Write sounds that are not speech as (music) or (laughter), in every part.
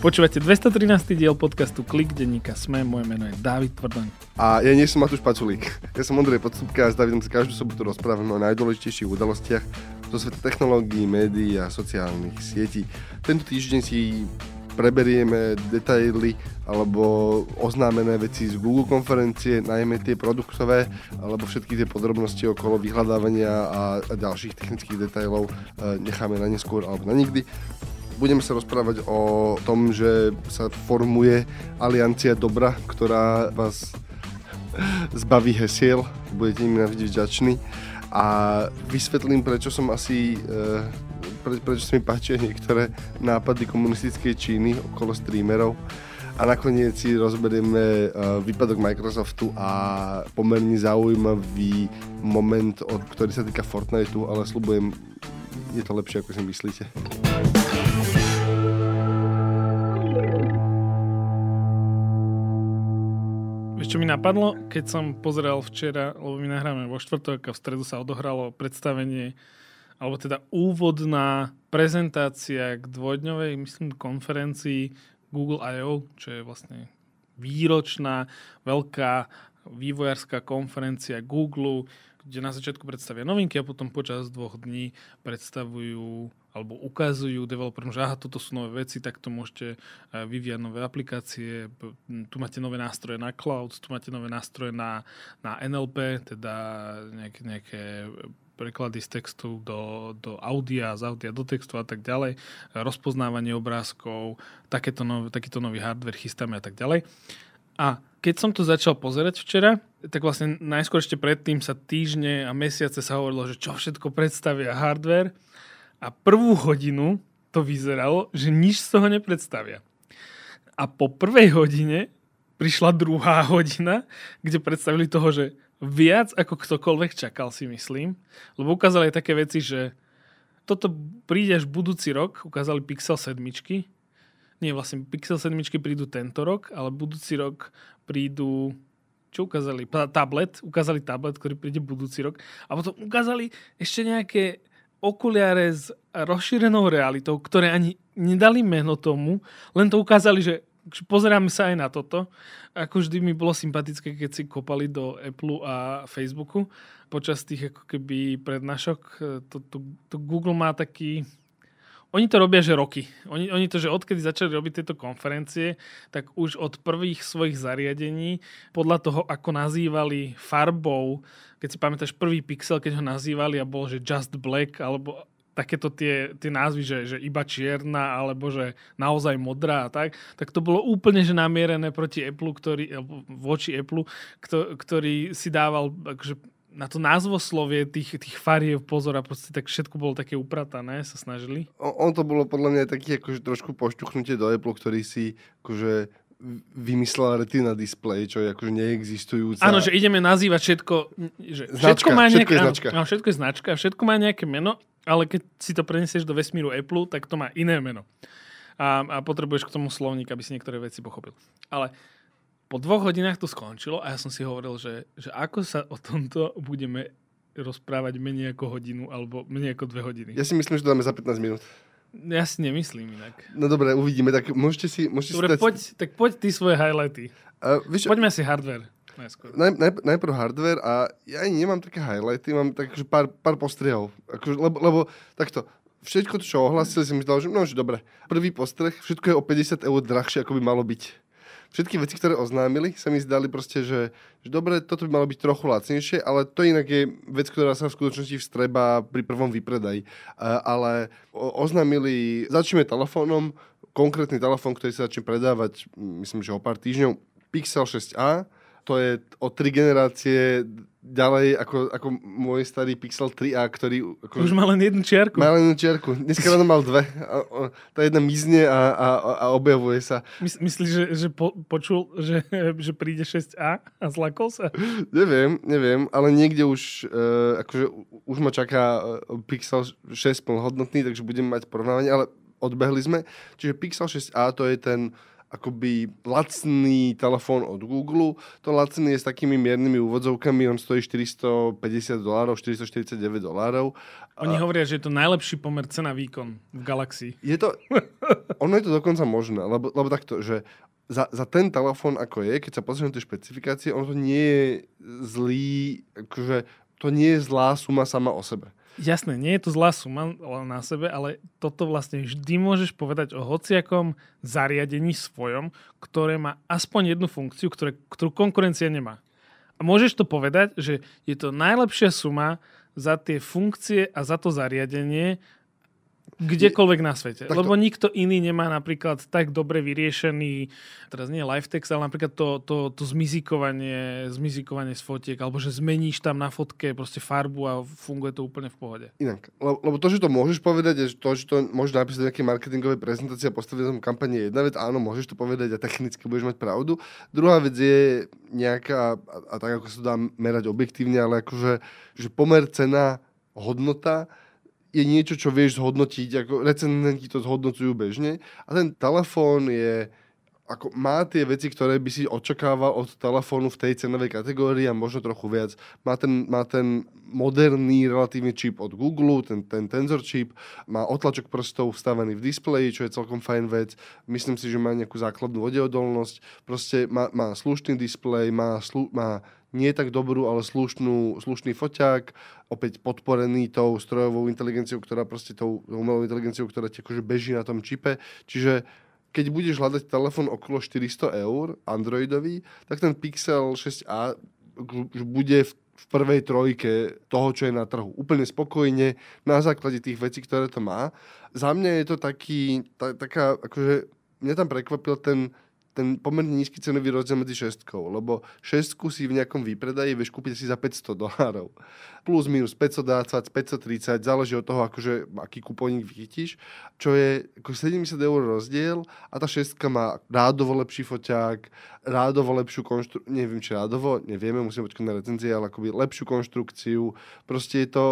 Počúvate 213. diel podcastu Klik denníka Sme, moje meno je David Tvrdoň. A ja nie som Matúš Paculík. Ja som Ondrej Podstupka a s Davidom sa každú sobotu rozprávame o najdôležitejších udalostiach zo sveta technológií, médií a sociálnych sietí. Tento týždeň si preberieme detaily alebo oznámené veci z Google konferencie, najmä tie produktové, alebo všetky tie podrobnosti okolo vyhľadávania a, ďalších technických detailov e, necháme na neskôr alebo na nikdy budeme sa rozprávať o tom, že sa formuje aliancia dobra, ktorá vás zbaví hesiel, budete im navždy vďační. A vysvetlím, prečo som asi e, pre, prečo sa mi páčia niektoré nápady komunistickej Číny okolo streamerov. A nakoniec si rozberieme uh, výpadok Microsoftu a pomerne zaujímavý moment, od, ktorý sa týka Fortniteu, ale slubujem, je to lepšie, ako si myslíte. Čo mi napadlo, keď som pozrel včera, lebo my nahráme vo štvrtok a v stredu sa odohralo predstavenie, alebo teda úvodná prezentácia k dvojdňovej, myslím, konferencii Google I.O., čo je vlastne výročná, veľká vývojárska konferencia Google, kde na začiatku predstavia novinky a potom počas dvoch dní predstavujú alebo ukazujú developerom, že aha, toto sú nové veci, tak to môžete eh, vyvíjať nové aplikácie, tu máte nové nástroje na cloud, tu máte nové nástroje na, na NLP, teda nejaké, nejaké preklady z textu do, do audia, z audia do textu a tak ďalej, rozpoznávanie obrázkov, takéto nov, takýto nový hardware chystáme a tak ďalej. A keď som to začal pozerať včera, tak vlastne najskôr ešte predtým sa týždne a mesiace sa hovorilo, že čo všetko predstavia hardware a prvú hodinu to vyzeralo, že nič z toho nepredstavia. A po prvej hodine prišla druhá (laughs) hodina, kde predstavili toho, že viac ako ktokoľvek čakal si myslím, lebo ukázali aj také veci, že toto príde až budúci rok, ukázali Pixel 7. Nie, vlastne Pixel 7 prídu tento rok, ale budúci rok prídu čo ukázali? Tablet, ukázali tablet, ktorý príde budúci rok. A potom ukázali ešte nejaké okuliare s rozšírenou realitou, ktoré ani nedali meno tomu, len to ukázali, že pozeráme sa aj na toto. Ako vždy mi bolo sympatické, keď si kopali do Apple a Facebooku počas tých ako keby prednášok. To, to, to Google má taký, oni to robia, že roky. Oni, oni to, že odkedy začali robiť tieto konferencie, tak už od prvých svojich zariadení, podľa toho, ako nazývali farbou, keď si pamätáš prvý pixel, keď ho nazývali a bol, že just black, alebo takéto tie, tie názvy, že, že iba čierna, alebo že naozaj modrá a tak, tak to bolo úplne že namierené proti Apple, ktorý, voči Apple, ktorý si dával akože na to názvoslovie tých, tých fariev pozor a proste tak všetko bolo také upratané, sa snažili. O, on to bolo podľa mňa taký akože trošku pošťuchnutie do Apple, ktorý si akože vymyslela retina display, čo je akože neexistujúca. Áno, že ideme nazývať všetko, že značka, všetko má nejaké, všetko je značka. Áno, všetko je značka, všetko má nejaké meno, ale keď si to prenesieš do vesmíru Apple, tak to má iné meno. A, a potrebuješ k tomu slovník, aby si niektoré veci pochopil. Ale po dvoch hodinách to skončilo a ja som si hovoril, že, že ako sa o tomto budeme rozprávať menej ako hodinu alebo menej ako dve hodiny. Ja si myslím, že to dáme za 15 minút. Ja si nemyslím inak. No dobre, uvidíme. Tak môžete si... Môžete dobre, si dať... poď, tak poď ty svoje highlighty. Uh, vieš, Poďme si hardware. Naj, naj, najprv hardware a ja ani nemám také highlighty, mám tak akože pár, pár postrehov. Akože, lebo, lebo takto, všetko čo ohlasili, si myslel, že no, že dobre. Prvý postreh, všetko je o 50 eur drahšie, ako by malo byť všetky veci, ktoré oznámili, sa mi zdali proste, že, že dobre, toto by malo byť trochu lacnejšie, ale to inak je vec, ktorá sa v skutočnosti vstreba pri prvom vypredaji. Ale oznámili, začneme telefónom, konkrétny telefón, ktorý sa začne predávať, myslím, že o pár týždňov, Pixel 6a, to je o tri generácie ďalej ako, ako môj starý Pixel 3a, ktorý... Ako, Už má len jednu čiarku. Má len jednu čiarku. Dneska (laughs) ráno mal dve. A, a, tá jedna mizne a, a, a objavuje sa. Mys, myslíš, že, že po, počul, že, (laughs) že príde 6a a zlakol sa? Neviem, neviem, ale niekde už uh, akože už ma čaká e, Pixel 6 plnohodnotný, takže budem mať porovnávanie, ale odbehli sme. Čiže Pixel 6a to je ten akoby lacný telefón od Google. To lacný je s takými miernymi úvodzovkami, on stojí 450 dolárov, 449 dolárov. Oni a... hovoria, že je to najlepší pomer cena výkon v Galaxii. Je to, (laughs) ono je to dokonca možné, lebo, lebo takto, že za, za ten telefón ako je, keď sa pozrieme tie špecifikácie, ono to nie je zlý, akože to nie je zlá suma sama o sebe. Jasné, nie je to zlá suma na sebe, ale toto vlastne vždy môžeš povedať o hociakom zariadení svojom, ktoré má aspoň jednu funkciu, ktoré, ktorú konkurencia nemá. A môžeš to povedať, že je to najlepšia suma za tie funkcie a za to zariadenie, Kdekoľvek na svete. Takto. Lebo nikto iný nemá napríklad tak dobre vyriešený, teraz nie live text, ale napríklad to, to, to zmizikovanie, zmizikovanie z fotiek, alebo že zmeníš tam na fotke proste farbu a funguje to úplne v pohode. Inak, lebo, to, že to môžeš povedať, je to, že to môžeš napísať nejaké marketingové prezentácie a postaviť tam kampanie je jedna vec, áno, môžeš to povedať a technicky budeš mať pravdu. Druhá vec je nejaká, a, a tak ako sa dá merať objektívne, ale akože že pomer cena hodnota je niečo, čo vieš zhodnotiť, ako recenzenti to zhodnocujú bežne. A ten telefón je ako má tie veci, ktoré by si očakával od telefónu v tej cenovej kategórii a možno trochu viac. Má ten, má ten moderný relatívny čip od Google, ten, ten Tensor čip, má otlačok prstov vstavený v displeji, čo je celkom fajn vec. Myslím si, že má nejakú základnú vodeodolnosť. Proste má, má slušný displej, má, slu, má nie tak dobrú, ale slušnú, slušný foťák, opäť podporený tou strojovou inteligenciou, ktorá proste tou umelou inteligenciou, ktorá ti akože beží na tom čipe. Čiže keď budeš hľadať telefón okolo 400 eur, Androidový, tak ten Pixel 6a bude v v prvej trojke toho, čo je na trhu. Úplne spokojne, na základe tých vecí, ktoré to má. Za mňa je to taký, ta, taká, akože, mňa tam prekvapil ten ten pomerne nízky cenový rozdiel medzi šestkou, lebo šestku si v nejakom výpredaji vieš kúpiť si za 500 dolárov. Plus minus 520, 530, záleží od toho, akože, aký kupónik vychytíš, čo je ako 70 eur rozdiel a tá šestka má rádovo lepší foťák, rádovo lepšiu konštrukciu, neviem či rádovo, nevieme, musíme počkať na recenzie, ale akoby lepšiu konštrukciu. Proste je to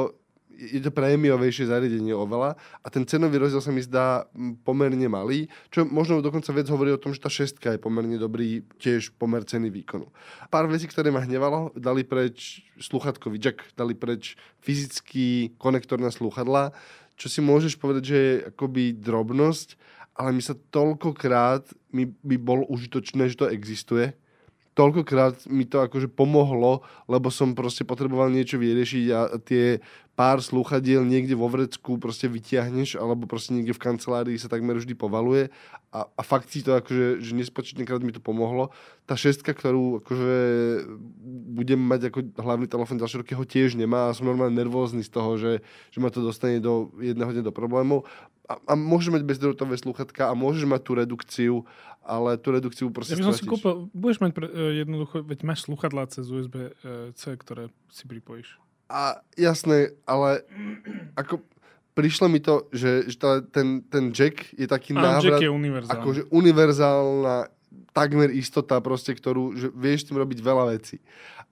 je to prémiovejšie zariadenie oveľa a ten cenový rozdiel sa mi zdá pomerne malý, čo možno dokonca vec hovorí o tom, že tá šestka je pomerne dobrý tiež pomer ceny výkonu. Pár vecí, ktoré ma hnevalo, dali preč sluchatkový jack, dali preč fyzický konektor na sluchadla, čo si môžeš povedať, že je akoby drobnosť, ale mi sa toľkokrát mi by bol užitočné, že to existuje toľkokrát mi to akože pomohlo, lebo som proste potreboval niečo vyriešiť a tie pár slúchadiel niekde vo vrecku proste vytiahneš, alebo proste niekde v kancelárii sa takmer vždy povaluje a, a fakt si to akože, že nespočetnekrát mi to pomohlo. Tá šestka, ktorú akože budem mať ako hlavný telefón ďalšie roky, ho tiež nemá a som normálne nervózny z toho, že, že ma to dostane do jedného dňa do problémov a, a môžeš mať bezdrôtové sluchatka a môžeš mať tú redukciu, ale tú redukciu proste ja by som si kúpil, budeš mať pre, uh, jednoducho, veď máš sluchadlá cez USB-C, e, ktoré si pripojíš. A jasné, ale ako prišlo mi to, že, že tá, ten, ten jack je taký a návrat, jack je univerzálny. akože univerzálna takmer istota proste, ktorú, že vieš tým robiť veľa vecí.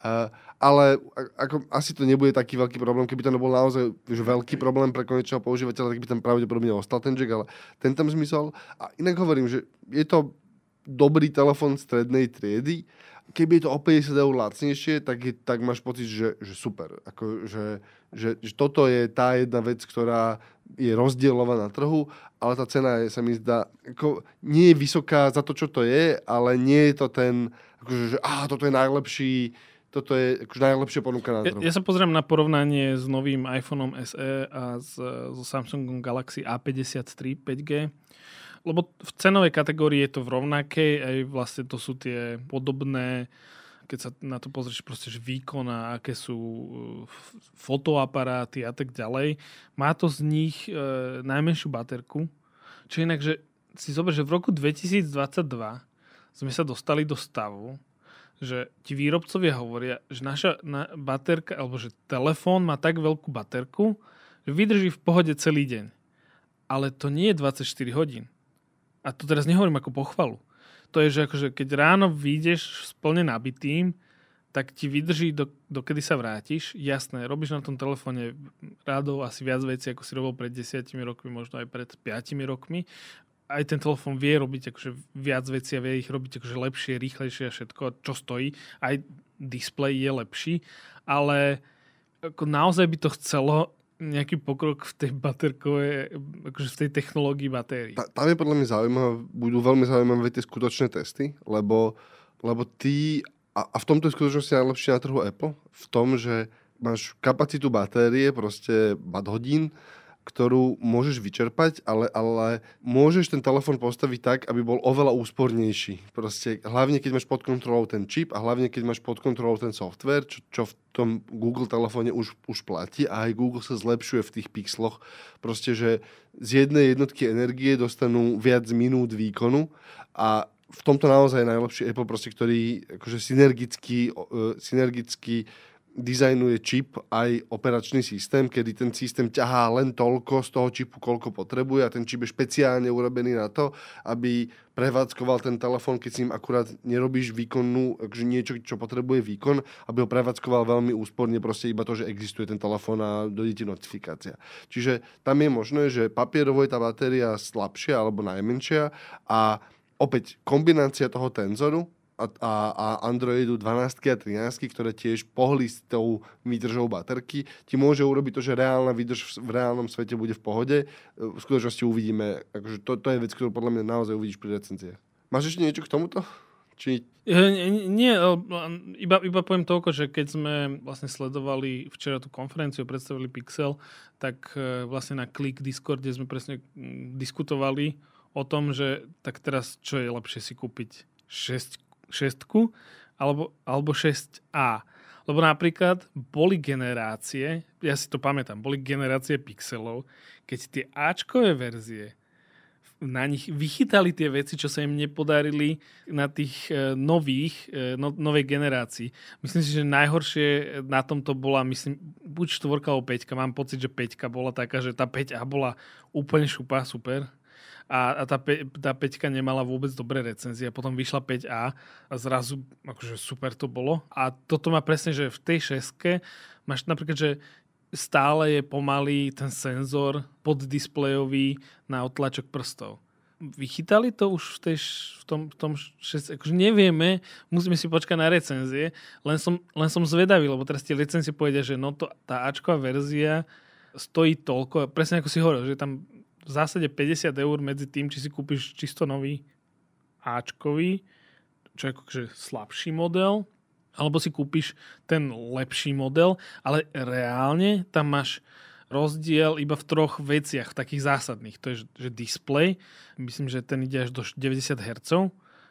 Uh, ale ako, asi to nebude taký veľký problém, keby to bol naozaj že veľký problém pre konečného používateľa, tak by tam pravdepodobne ostal ten jack, ale ten tam zmysel. A inak hovorím, že je to dobrý telefon strednej triedy, keby je to o 50 eur lacnejšie, tak, je, tak máš pocit, že, že super. Ako, že, že, že toto je tá jedna vec, ktorá je rozdielová na trhu, ale tá cena je, sa mi zdá, ako, nie je vysoká za to, čo to je, ale nie je to ten, akože, že á, toto je najlepší toto je akože najlepšia ponuka na trhu. Ja, ja sa pozriem na porovnanie s novým iPhoneom SE a s, so Samsungom Galaxy A53 5G, lebo v cenovej kategórii je to v rovnakej, aj vlastne to sú tie podobné keď sa na to pozrieš proste, že výkon a aké sú uh, fotoaparáty a tak ďalej. Má to z nich e, najmenšiu baterku, čo inak, že si zober, že v roku 2022 sme sa dostali do stavu, že ti výrobcovia hovoria, že naša na baterka, alebo že telefón má tak veľkú baterku, že vydrží v pohode celý deň. Ale to nie je 24 hodín. A to teraz nehovorím ako pochvalu. To je, že akože keď ráno vyjdeš splne nabitým, tak ti vydrží, do, dokedy sa vrátiš. Jasné, robíš na tom telefóne rádov asi viac vecí, ako si robil pred desiatimi rokmi, možno aj pred piatimi rokmi. Aj ten telefón vie robiť akože viac vecí a vie ich robiť akože lepšie, rýchlejšie a všetko, čo stojí. Aj displej je lepší, ale ako naozaj by to chcelo nejaký pokrok v tej baterkovej, akože v tej technológii batérií. Ta, tam je podľa mňa zaujímavé, budú veľmi zaujímavé tie skutočné testy, lebo, lebo ty, a, a v tomto je skutočnosti najlepšie na trhu Apple, v tom, že máš kapacitu batérie, proste bad hodín, ktorú môžeš vyčerpať, ale, ale môžeš ten telefon postaviť tak, aby bol oveľa úspornejší. Proste hlavne, keď máš pod kontrolou ten čip a hlavne, keď máš pod kontrolou ten software, čo, čo v tom Google telefóne už, už platí a aj Google sa zlepšuje v tých pixloch. Proste, že z jednej jednotky energie dostanú viac minút výkonu a v tomto naozaj najlepší Apple, proste, ktorý akože synergicky, uh, synergicky dizajnuje čip aj operačný systém, kedy ten systém ťahá len toľko z toho čipu, koľko potrebuje a ten čip je špeciálne urobený na to, aby prevádzkoval ten telefón, keď s ním akurát nerobíš výkonnú, akože niečo, čo potrebuje výkon, aby ho prevádzkoval veľmi úsporne, proste iba to, že existuje ten telefón a dojde ti notifikácia. Čiže tam je možné, že papierovo je tá batéria slabšia alebo najmenšia a opäť kombinácia toho tenzoru a, a, a Androidu 12 a 13, ktoré tiež pohli s tou výdržou baterky, ti môže urobiť to, že reálna výdrž v reálnom svete bude v pohode. V skutočnosti uvidíme, akože to, to je vec, ktorú podľa mňa naozaj uvidíš pri recenziách. Máš ešte niečo k tomuto? Či... Nie, iba, iba poviem toľko, že keď sme vlastne sledovali včera tú konferenciu, predstavili Pixel, tak e, vlastne na klik Discord, kde sme presne diskutovali o tom, že tak teraz čo je lepšie si kúpiť 6 šestku alebo, alebo 6A. Lebo napríklad boli generácie, ja si to pamätám, boli generácie pixelov, keď tie Ačkové verzie na nich vychytali tie veci, čo sa im nepodarili na tých e, nových, e, no, novej generácii. Myslím si, že najhoršie na tomto bola, myslím, buď 4 alebo 5. Mám pocit, že 5 bola taká, že tá 5A bola úplne šupa, super a, a tá, pe, tá peťka nemala vôbec dobré recenzie. Potom vyšla 5A a zrazu akože super to bolo. A toto má presne, že v tej šeske máš napríklad, že stále je pomalý ten senzor poddisplejový na otlačok prstov. Vychytali to už v, tej, v tom, v tom šest, akože nevieme, musíme si počkať na recenzie, len som, len som zvedavý, lebo teraz tie recenzie povedia, že no to, tá Ačková verzia stojí toľko, presne ako si hovoril, že tam v zásade 50 eur medzi tým, či si kúpiš čisto nový Ačkový, čo je akože slabší model, alebo si kúpiš ten lepší model, ale reálne tam máš rozdiel iba v troch veciach, takých zásadných. To je, že display, myslím, že ten ide až do 90 Hz,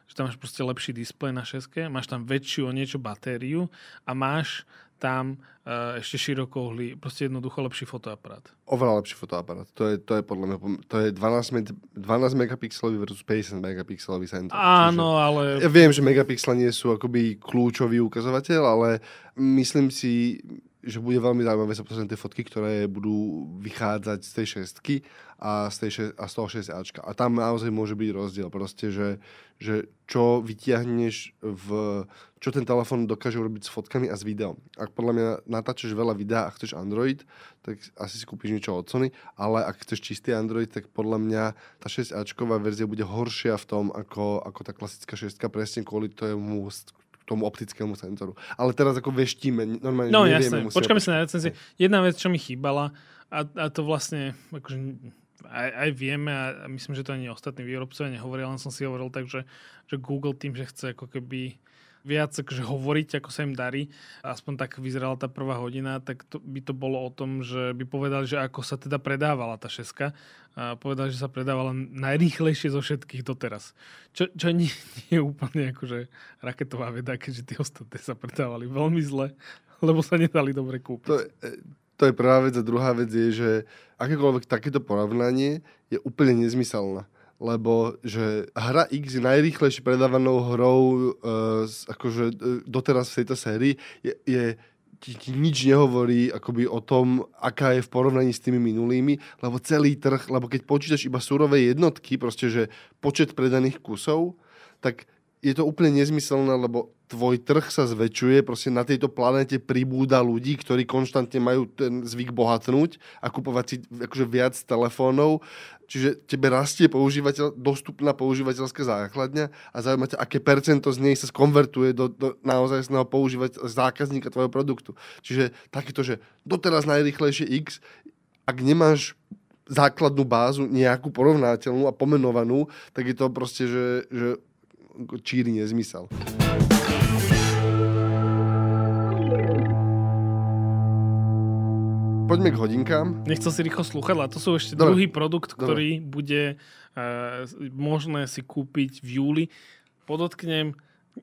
že tam máš proste lepší displej na 6, máš tam väčšiu o niečo batériu a máš tam uh, ešte širokouhlý, proste jednoducho lepší fotoaparát. Oveľa lepší fotoaparát. To je, to je podľa mňa, to je 12, 12 megapixelový versus 50 megapixelový sensor. Áno, Čiže, ale... Ja viem, že megapixle nie sú akoby kľúčový ukazovateľ, ale myslím si, že bude veľmi zaujímavé sa pozrieť tie fotky, ktoré budú vychádzať z tej šestky a z, tej a z toho 6 Ačka. A tam naozaj môže byť rozdiel. Proste, že, že čo vytiahneš v... Čo ten telefón dokáže urobiť s fotkami a s videom. Ak podľa mňa natáčaš veľa videa a chceš Android, tak asi si kúpiš niečo od Sony, ale ak chceš čistý Android, tak podľa mňa tá 6 Ačková verzia bude horšia v tom, ako, ako tá klasická 6 presne kvôli tomu tomu optickému senzoru. Ale teraz ako veštíme, normálne No jasne, počkáme sa na recenzie. Jedna vec, čo mi chýbala, a, a to vlastne akože aj, aj vieme a myslím, že to ani ostatní výrobcovia nehovoria, len som si hovoril tak, že, že Google tým, že chce ako keby viac akože hovoriť, ako sa im darí. Aspoň tak vyzerala tá prvá hodina, tak to, by to bolo o tom, že by povedali, že ako sa teda predávala tá šeska. A povedali, že sa predávala najrýchlejšie zo všetkých doteraz. Čo, čo nie, nie je úplne akože raketová veda, keďže tie ostatné sa predávali veľmi zle, lebo sa nedali dobre kúpiť. To, to je prvá vec a druhá vec je, že akékoľvek takéto porovnanie je úplne nezmyselné lebo že hra X je najrýchlejšie predávanou hrou uh, akože uh, doteraz v tejto sérii, je, je ti, ti nič nehovorí akoby o tom, aká je v porovnaní s tými minulými, lebo celý trh, lebo keď počítaš iba surové jednotky, proste, že počet predaných kusov, tak je to úplne nezmyselné, lebo tvoj trh sa zväčšuje, proste na tejto planete pribúda ľudí, ktorí konštantne majú ten zvyk bohatnúť a kupovať si akože viac telefónov, čiže tebe rastie používateľ, dostupná používateľská základňa a zaujíma ťa, aké percento z nej sa skonvertuje do, do naozaj používať zákazníka tvojho produktu. Čiže takéto, že doteraz najrychlejšie X, ak nemáš základnú bázu nejakú porovnateľnú a pomenovanú, tak je to proste, že, že číri nezmysel. Poďme k hodinkám. Nechcel si rýchlo slúchadla. To sú ešte Dobre. druhý produkt, ktorý Dobre. bude uh, možné si kúpiť v júli. Podotknem,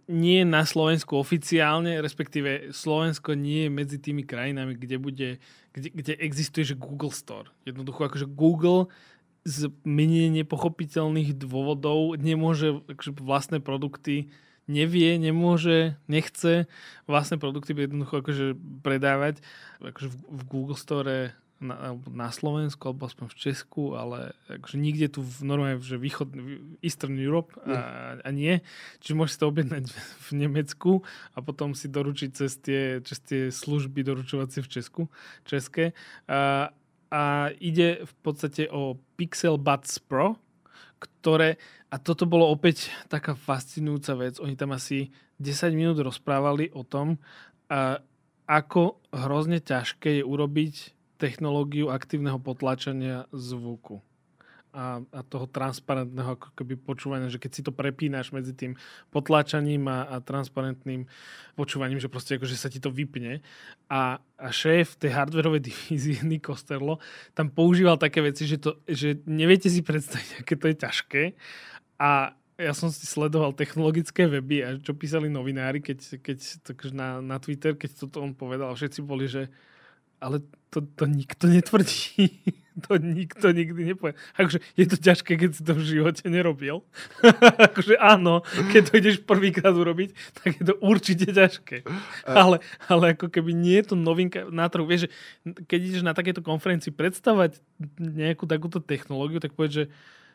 nie na Slovensku oficiálne, respektíve Slovensko nie je medzi tými krajinami, kde, bude, kde, kde existuje že Google Store. Jednoducho akože Google z menej nepochopiteľných dôvodov nemôže akože vlastné produkty nevie, nemôže, nechce vlastné produkty jednoducho akože predávať akože v, v Google Store na, na Slovensku alebo aspoň v Česku, ale akože nikde tu v normálne, že východ, Eastern Europe a, a nie. Čiže môžeš to objednať v Nemecku a potom si doručiť cez tie, cez tie služby doručovacie v Česku, české. A, a ide v podstate o Pixel Buds Pro, ktoré, a toto bolo opäť taká fascinujúca vec, oni tam asi 10 minút rozprávali o tom, a ako hrozne ťažké je urobiť technológiu aktívneho potlačania zvuku a, a toho transparentného ako keby počúvania, že keď si to prepínaš medzi tým potláčaním a, a transparentným počúvaním, že proste akože sa ti to vypne. A, a šéf tej hardwareovej divízie, (laughs) Nick Osterlo, tam používal také veci, že, to, že neviete si predstaviť, (laughs) aké to je ťažké. A ja som si sledoval technologické weby a čo písali novinári, keď, keď na, na Twitter, keď toto on povedal, všetci boli, že ale to, to nikto netvrdí. (laughs) (laughs) to nikto nikdy nepovie. Akože je to ťažké, keď si to v živote nerobil. (laughs) akože áno, keď to ideš prvýkrát urobiť, tak je to určite ťažké. Ale, ale ako keby nie je to novinka na trhu. Vieš, že keď ideš na takéto konferencii predstavať nejakú takúto technológiu, tak povedz, že,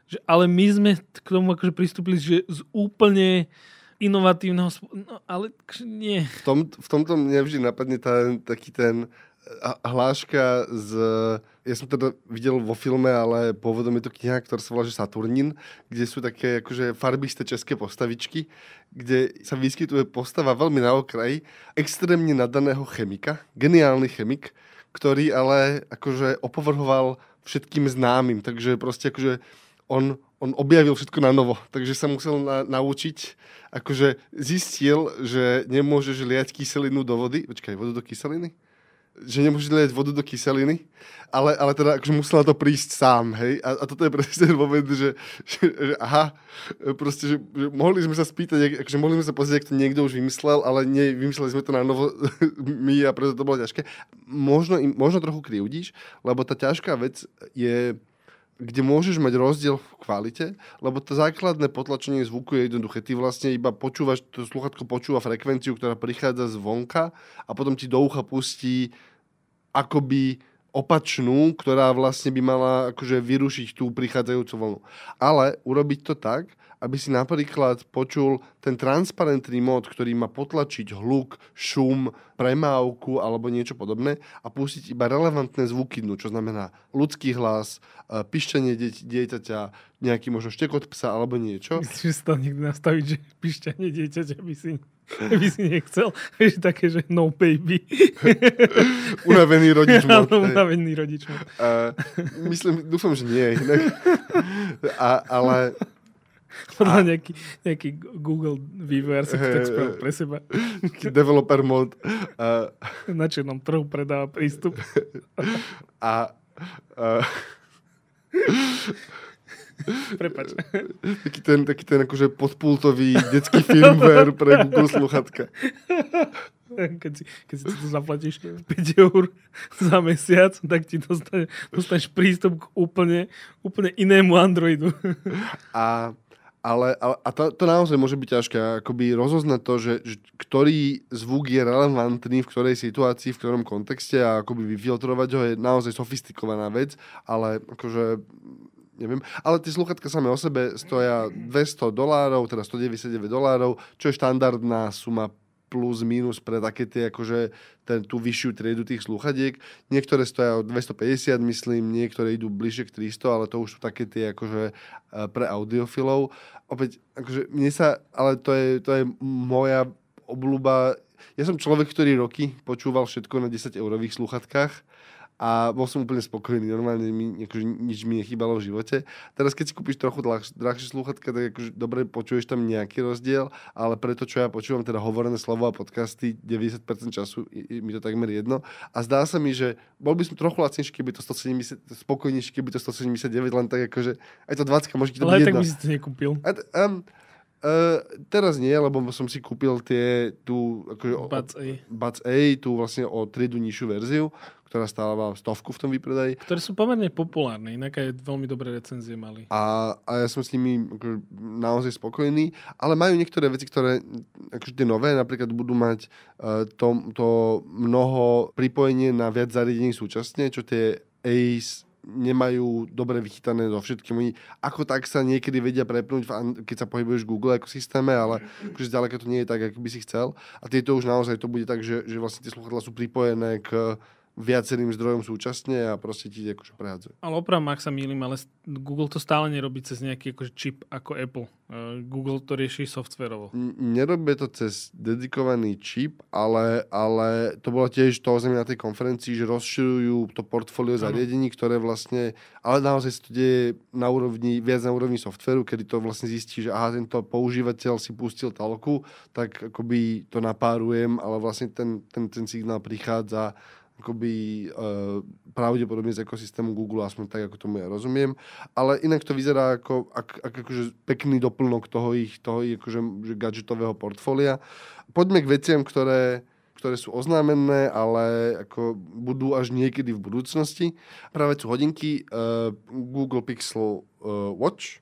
že ale my sme k tomu akože pristúpili že z úplne inovatívneho... No, ale akože nie. V, tom, v tomto mne vždy napadne tá, taký ten hláška z... Ja som teda videl vo filme, ale pôvodom je to kniha, ktorá sa volá že Saturnín, kde sú také akože farbisté české postavičky, kde sa vyskytuje postava veľmi na okraji extrémne nadaného chemika, geniálny chemik, ktorý ale akože opovrhoval všetkým známym, takže proste akože on, on objavil všetko na novo, takže sa musel na, naučiť, akože zistil, že nemôžeš liať kyselinu do vody, počkaj, vodu do kyseliny? Že nemôže dať vodu do kyseliny, ale, ale teda akože musel na to prísť sám, hej. A, a toto je presne ten moment, že, že, že aha, proste, že, že mohli sme sa spýtať, akože mohli sme sa pozrieť, ak to niekto už vymyslel, ale nie, vymysleli sme to na novo (laughs) my a preto to bolo ťažké. Možno, možno trochu krivdíš, lebo tá ťažká vec je kde môžeš mať rozdiel v kvalite, lebo to základné potlačenie zvuku je jednoduché. Ty vlastne iba počúvaš, to sluchatko počúva frekvenciu, ktorá prichádza zvonka a potom ti do ucha pustí akoby opačnú, ktorá vlastne by mala akože vyrušiť tú prichádzajúcu vlnu. Ale urobiť to tak, aby si napríklad počul ten transparentný mód, ktorý má potlačiť hluk, šum, premávku alebo niečo podobné a pustiť iba relevantné zvuky dnu, čo znamená ľudský hlas, e, pišťanie dieťaťa, nejaký možno štekot psa alebo niečo. (laughs) Myslíš, že si to niekto nastaviť, že pišťanie dieťaťa by si (laughs) by si nechcel. Vieš, také, že no baby. (laughs) unavený rodič mod. Áno, unavený rodič mod. Uh, myslím, dúfam, že nie. Inak. A, ale (laughs) podľa nejaký, nejaký Google vývojár sa to tak spravil pre seba. (laughs) Developer mod. Uh... Na černom trhu predáva prístup. (laughs) a... Uh... Prepač. Taký ten, taký ten akože podpultový detský firmware pre Google sluchatka. Keď si, keď si to zaplatíš 5 eur za mesiac, tak ti dostane, dostaneš prístup k úplne, úplne inému Androidu. A ale, ale a to, to naozaj môže byť ťažké, akoby rozoznať to, že, že ktorý zvuk je relevantný v ktorej situácii, v ktorom kontexte a akoby vyfiltrovať ho je naozaj sofistikovaná vec, ale akože neviem. Ale tie sluchatka samé o sebe stoja 200 dolárov, teda 199 dolárov, čo je štandardná suma plus minus pre také tie, akože ten, tú vyššiu triedu tých sluchadiek. Niektoré stoja 250, myslím, niektoré idú bližšie k 300, ale to už sú také tie akože e, pre audiofilov. Opäť, akože mne sa, ale to je, to je moja obľúba. Ja som človek, ktorý roky počúval všetko na 10 eurových sluchatkách a bol som úplne spokojný, normálne mi, akože nič mi nechybalo v živote. Teraz keď si kúpiš trochu drahšie slúchatka, tak akože dobre počuješ tam nejaký rozdiel, ale pre to, čo ja počúvam, teda hovorené slovo a podcasty, 90% času mi to takmer jedno. A zdá sa mi, že bol by som trochu lacnejší, keby to 170, spokojnejší, keby to 179, len tak akože aj to 20 môže ti to Ale byť tak jedno. by si to nekúpil. A, um, Uh, teraz nie, lebo som si kúpil tie, tú, akože, Buds A. Buds A, tú vlastne o triedu nižšiu verziu, ktorá stála stovku v tom výpredaji. Ktoré sú pomerne populárne, inak aj veľmi dobré recenzie mali. A, a ja som s nimi akože, naozaj spokojný, ale majú niektoré veci, ktoré, akože tie nové, napríklad budú mať uh, to, to mnoho pripojenie na viac zariadení súčasne, čo tie Ace nemajú dobre vychytané so všetkým. Oni ako tak sa niekedy vedia prepnúť, keď sa pohybuješ v Google ekosystéme, ale akože zďaleka to nie je tak, ako by si chcel. A tieto už naozaj to bude tak, že, že vlastne tie sluchadla sú pripojené k viacerým zdrojom súčasne a proste ti akože prehádzajú. Ale opravom, ak sa mýlim, ale Google to stále nerobí cez nejaký akože čip ako Apple. Uh, Google to rieši softverovo. Nerobí to cez dedikovaný čip, ale, ale to bolo tiež to ozrejme na tej konferencii, že rozširujú to portfólio zariadení, ktoré vlastne, ale naozaj sa to deje na úrovni, viac na úrovni softveru, kedy to vlastne zistí, že aha, tento používateľ si pustil talku, tak akoby to napárujem, ale vlastne ten, ten, ten signál prichádza akoby uh, pravdepodobne z ekosystému Google, aspoň tak, ako tomu ja rozumiem. Ale inak to vyzerá ako, ak, ak akože pekný doplnok toho ich, toho ich akože, že gadgetového portfólia. Poďme k veciam, ktoré, ktoré sú oznámené, ale ako budú až niekedy v budúcnosti. Práve sú hodinky uh, Google Pixel uh, Watch,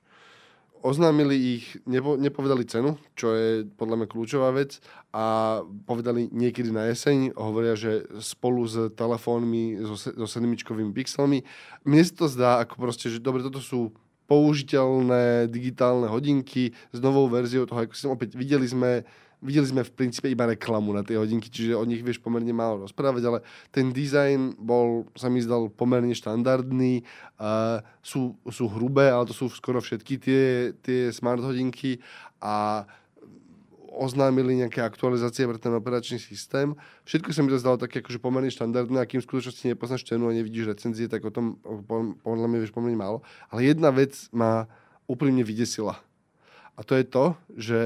oznámili ich, nepo, nepovedali cenu, čo je podľa mňa kľúčová vec a povedali niekedy na jeseň, hovoria, že spolu s telefónmi so, so sedmičkovými pixelmi. Mne sa to zdá ako proste, že dobre, toto sú použiteľné digitálne hodinky s novou verziou toho, som opäť videli sme videli sme v princípe iba reklamu na tie hodinky, čiže o nich vieš pomerne málo rozprávať, ale ten dizajn bol, sa mi zdal pomerne štandardný, uh, sú, sú hrubé, ale to sú skoro všetky tie, tie smart hodinky a oznámili nejaké aktualizácie pre ten operačný systém. Všetko sa mi to zdalo také akože pomerne štandardné, akým v skutočnosti nepoznáš cenu a nevidíš recenzie, tak o tom podľa mňa vieš pomerne málo. Ale jedna vec ma úprimne vydesila. A to je to, že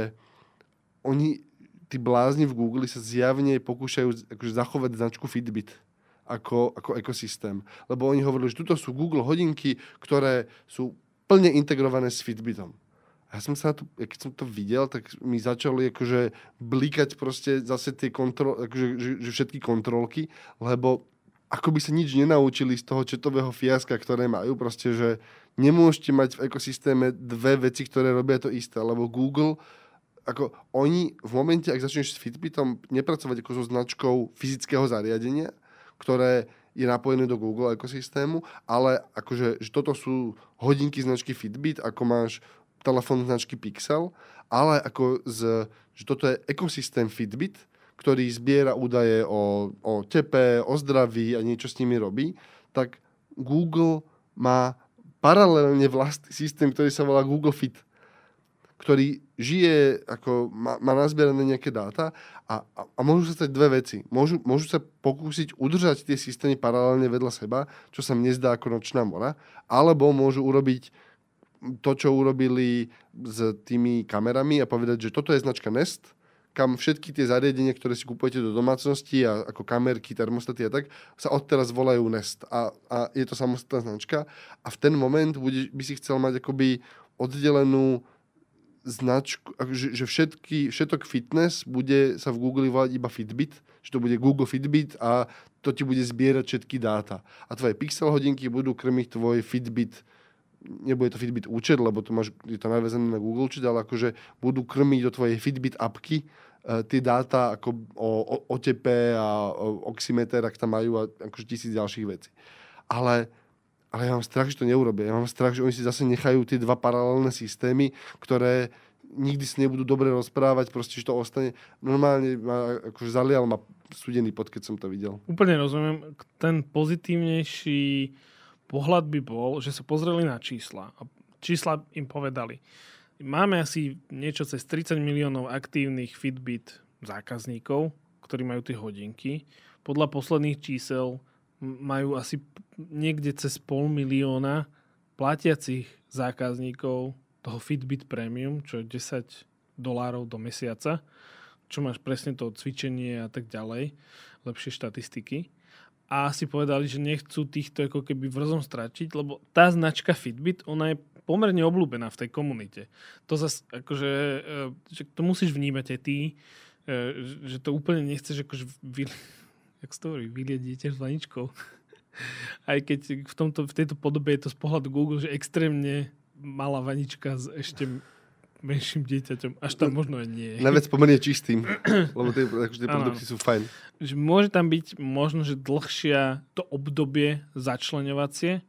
oni, tí blázni v Google sa zjavne pokúšajú akože zachovať značku Fitbit ako, ako ekosystém. Lebo oni hovorili, že tuto sú Google hodinky, ktoré sú plne integrované s Fitbitom. A ja som sa to, keď som to videl, tak mi začali akože blikať proste zase tie kontrol, akože, že, že všetky kontrolky, lebo ako by sa nič nenaučili z toho četového fiaska, ktoré majú, proste, že nemôžete mať v ekosystéme dve veci, ktoré robia to isté, lebo Google ako oni v momente, ak začneš s Fitbitom nepracovať ako so značkou fyzického zariadenia, ktoré je napojené do Google ekosystému, ale akože, že toto sú hodinky značky Fitbit, ako máš telefón značky Pixel, ale ako z, že toto je ekosystém Fitbit, ktorý zbiera údaje o, o tepe, o zdraví a niečo s nimi robí, tak Google má paralelne vlastný systém, ktorý sa volá Google Fit ktorý žije, ako má, má nazbierané nejaké dáta a, a, a môžu sa stať dve veci. Môžu, môžu sa pokúsiť udržať tie systémy paralelne vedľa seba, čo sa mne zdá ako nočná mora, alebo môžu urobiť to, čo urobili s tými kamerami a povedať, že toto je značka Nest, kam všetky tie zariadenia, ktoré si kupujete do domácnosti a ako kamerky, termostaty a tak, sa odteraz volajú Nest a, a je to samostatná značka a v ten moment bude, by si chcel mať akoby oddelenú značku, že, že všetky, všetok fitness bude sa v Google volať iba Fitbit, že to bude Google Fitbit a to ti bude zbierať všetky dáta. A tvoje pixel hodinky budú krmiť tvoj Fitbit nebude to Fitbit účet, lebo to máš, je to navezené na Google účet, ale akože budú krmiť do tvojej Fitbit apky uh, tie dáta ako o, o, o tepe a o oximeter, ak tam majú a akože tisíc ďalších vecí. Ale ale ja mám strach, že to neurobia. Ja mám strach, že oni si zase nechajú tie dva paralelné systémy, ktoré nikdy si nebudú dobre rozprávať, proste, že to ostane. Normálne ma, akože zalial ma studený pod, keď som to videl. Úplne rozumiem. Ten pozitívnejší pohľad by bol, že sa pozreli na čísla. A čísla im povedali. Máme asi niečo cez 30 miliónov aktívnych Fitbit zákazníkov, ktorí majú tie hodinky. Podľa posledných čísel majú asi niekde cez pol milióna platiacich zákazníkov toho Fitbit Premium, čo je 10 dolárov do mesiaca, čo máš presne to cvičenie a tak ďalej, lepšie štatistiky. A si povedali, že nechcú týchto ako keby vrzom stratiť, lebo tá značka Fitbit, ona je pomerne obľúbená v tej komunite. To zase, akože, e, že to musíš vnímať aj ty, e, že to úplne nechceš akože vy, jak to hovorí, vylieť dieťa s vaničkou. Aj keď v, tomto, v tejto podobe je to z pohľadu Google, že extrémne malá vanička s ešte menším dieťaťom. Až tam možno aj nie. vec pomerne čistým, lebo tie, akože tie produkty sú fajn. Že môže tam byť možno, že dlhšia to obdobie začlenovacie,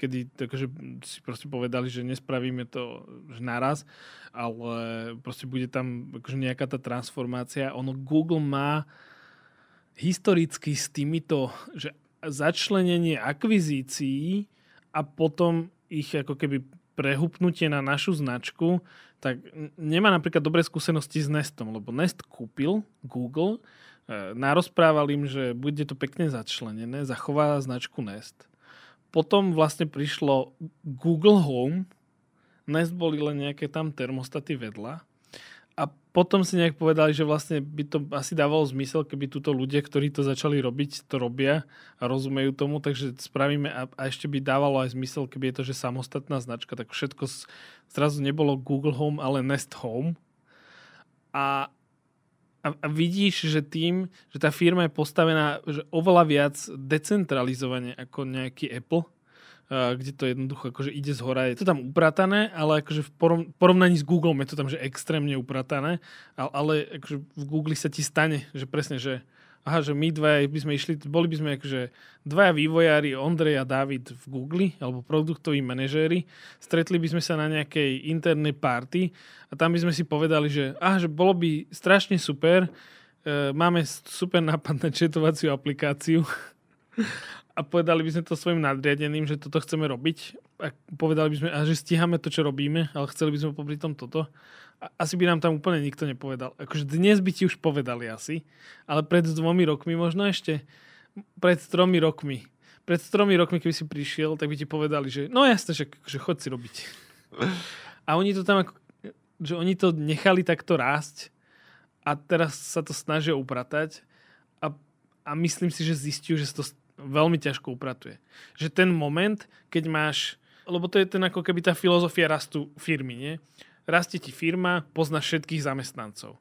kedy takže si proste povedali, že nespravíme to že naraz, ale proste bude tam akože nejaká tá transformácia. Ono Google má historicky s týmito, že začlenenie akvizícií a potom ich ako keby prehupnutie na našu značku, tak nemá napríklad dobré skúsenosti s Nestom, lebo Nest kúpil Google, e, narozprával im, že bude to pekne začlenené, zachová značku Nest. Potom vlastne prišlo Google Home, Nest boli len nejaké tam termostaty vedľa potom si nejak povedali, že vlastne by to asi dávalo zmysel, keby túto ľudia, ktorí to začali robiť, to robia a rozumejú tomu, takže spravíme a, a ešte by dávalo aj zmysel, keby je to, že samostatná značka, tak všetko zrazu nebolo Google Home, ale Nest Home. A, a, a vidíš, že tým, že tá firma je postavená že oveľa viac decentralizovane ako nejaký Apple, kde to jednoducho akože ide z hora. Je to tam upratané, ale akože v porovnaní s Google je to tam že extrémne upratané, ale, akože v Google sa ti stane, že presne, že aha, že my dva by sme išli, boli by sme akože dvaja vývojári, Ondrej a David v Google, alebo produktoví manažéri, stretli by sme sa na nejakej internej party a tam by sme si povedali, že aha, že bolo by strašne super, e, máme super nápad na četovaciu aplikáciu (laughs) a povedali by sme to svojim nadriadeným, že toto chceme robiť a povedali by sme, a že stíhame to, čo robíme, ale chceli by sme popri tom toto. A asi by nám tam úplne nikto nepovedal. Akože dnes by ti už povedali asi, ale pred dvomi rokmi možno ešte, pred tromi rokmi. Pred tromi rokmi, keby si prišiel, tak by ti povedali, že no jasne, že, že chod si robiť. A oni to tam ako, že oni to nechali takto rásť a teraz sa to snažia upratať a, a myslím si, že zistiu, že sa to veľmi ťažko upratuje. Že ten moment, keď máš, lebo to je ten ako keby tá filozofia rastu firmy, nie? Rastie ti firma, poznáš všetkých zamestnancov.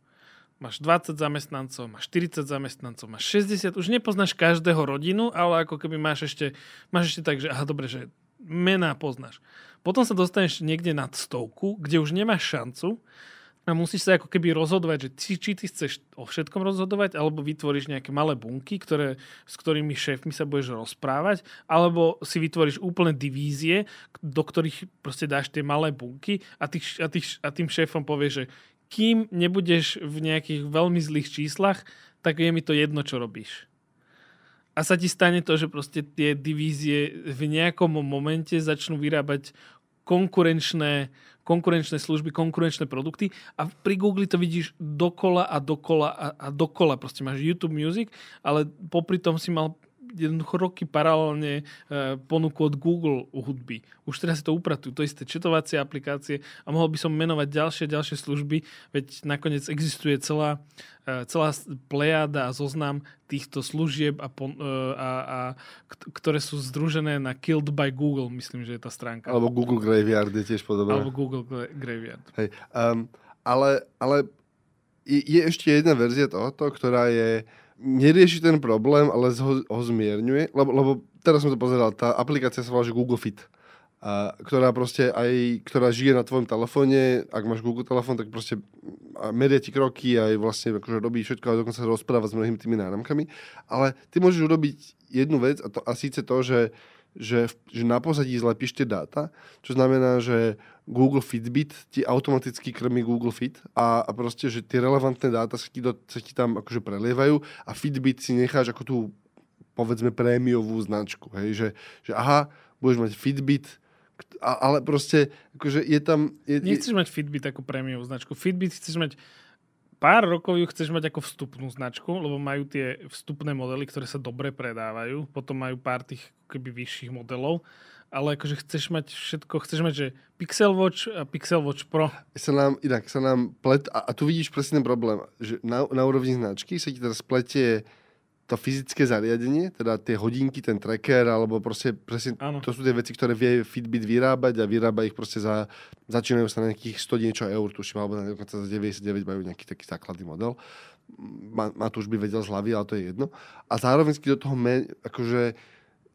Máš 20 zamestnancov, máš 40 zamestnancov, máš 60, už nepoznáš každého rodinu, ale ako keby máš ešte, máš ešte tak, že aha, dobre, že mená poznáš. Potom sa dostaneš niekde nad stovku, kde už nemáš šancu a musíš sa ako keby rozhodovať, že či, či ty chceš o všetkom rozhodovať, alebo vytvoríš nejaké malé bunky, ktoré, s ktorými šéfmi sa budeš rozprávať, alebo si vytvoríš úplne divízie, do ktorých proste dáš tie malé bunky a, tých, a, tých, a tým šéfom povieš, že kým nebudeš v nejakých veľmi zlých číslach, tak je mi to jedno, čo robíš. A sa ti stane to, že proste tie divízie v nejakom momente začnú vyrábať konkurenčné konkurenčné služby, konkurenčné produkty a pri Google to vidíš dokola a dokola a, a dokola. Proste máš YouTube Music, ale popri tom si mal jednoducho roky paralelne e, ponuku od Google hudby. Už teraz si to upratujú, to isté četovacie aplikácie a mohol by som menovať ďalšie, ďalšie služby, veď nakoniec existuje celá, e, celá plejada a zoznam týchto služieb, a, pon, e, a, a, ktoré sú združené na Killed by Google, myslím, že je tá stránka. Alebo Google Graveyard je tiež podobné. Alebo Google Graveyard. Hej, um, ale, ale je, je ešte jedna verzia tohoto, ktorá je nerieši ten problém, ale ho, ho zmierňuje, lebo, lebo teraz som to pozeral, tá aplikácia sa volá, Google Fit, a, ktorá proste aj, ktorá žije na tvojom telefóne, ak máš Google telefón, tak proste meria ti kroky aj vlastne akože robí všetko a dokonca rozpráva s mnohými tými náramkami, ale ty môžeš urobiť jednu vec a, to, a síce to, že že, že na pozadí zlepíš tie dáta, čo znamená, že Google Fitbit ti automaticky krmí Google Fit a, a proste, že tie relevantné dáta sa ti, do, sa ti tam akože prelievajú a Fitbit si necháš ako tú povedzme prémiovú značku, hej, že, že aha, budeš mať Fitbit, ale proste akože je tam... Je, Nechceš je... mať Fitbit ako prémiovú značku. Fitbit chceš mať pár rokov ju chceš mať ako vstupnú značku, lebo majú tie vstupné modely, ktoré sa dobre predávajú. Potom majú pár tých keby vyšších modelov. Ale akože chceš mať všetko, chceš mať, že Pixel Watch a Pixel Watch Pro. Sa nám, inak sa nám plet, a, a tu vidíš presne ten problém, že na, na úrovni značky sa ti teraz pletie to fyzické zariadenie, teda tie hodinky, ten tracker, alebo proste presne, ano. to sú tie veci, ktoré vie Fitbit vyrábať a vyrába ich proste za, začínajú sa na nejakých 100 niečo eur, tuším, alebo na dokonca za 99 majú nejaký taký základný model. už by vedel z hlavy, ale to je jedno. A zároveň, do toho me, akože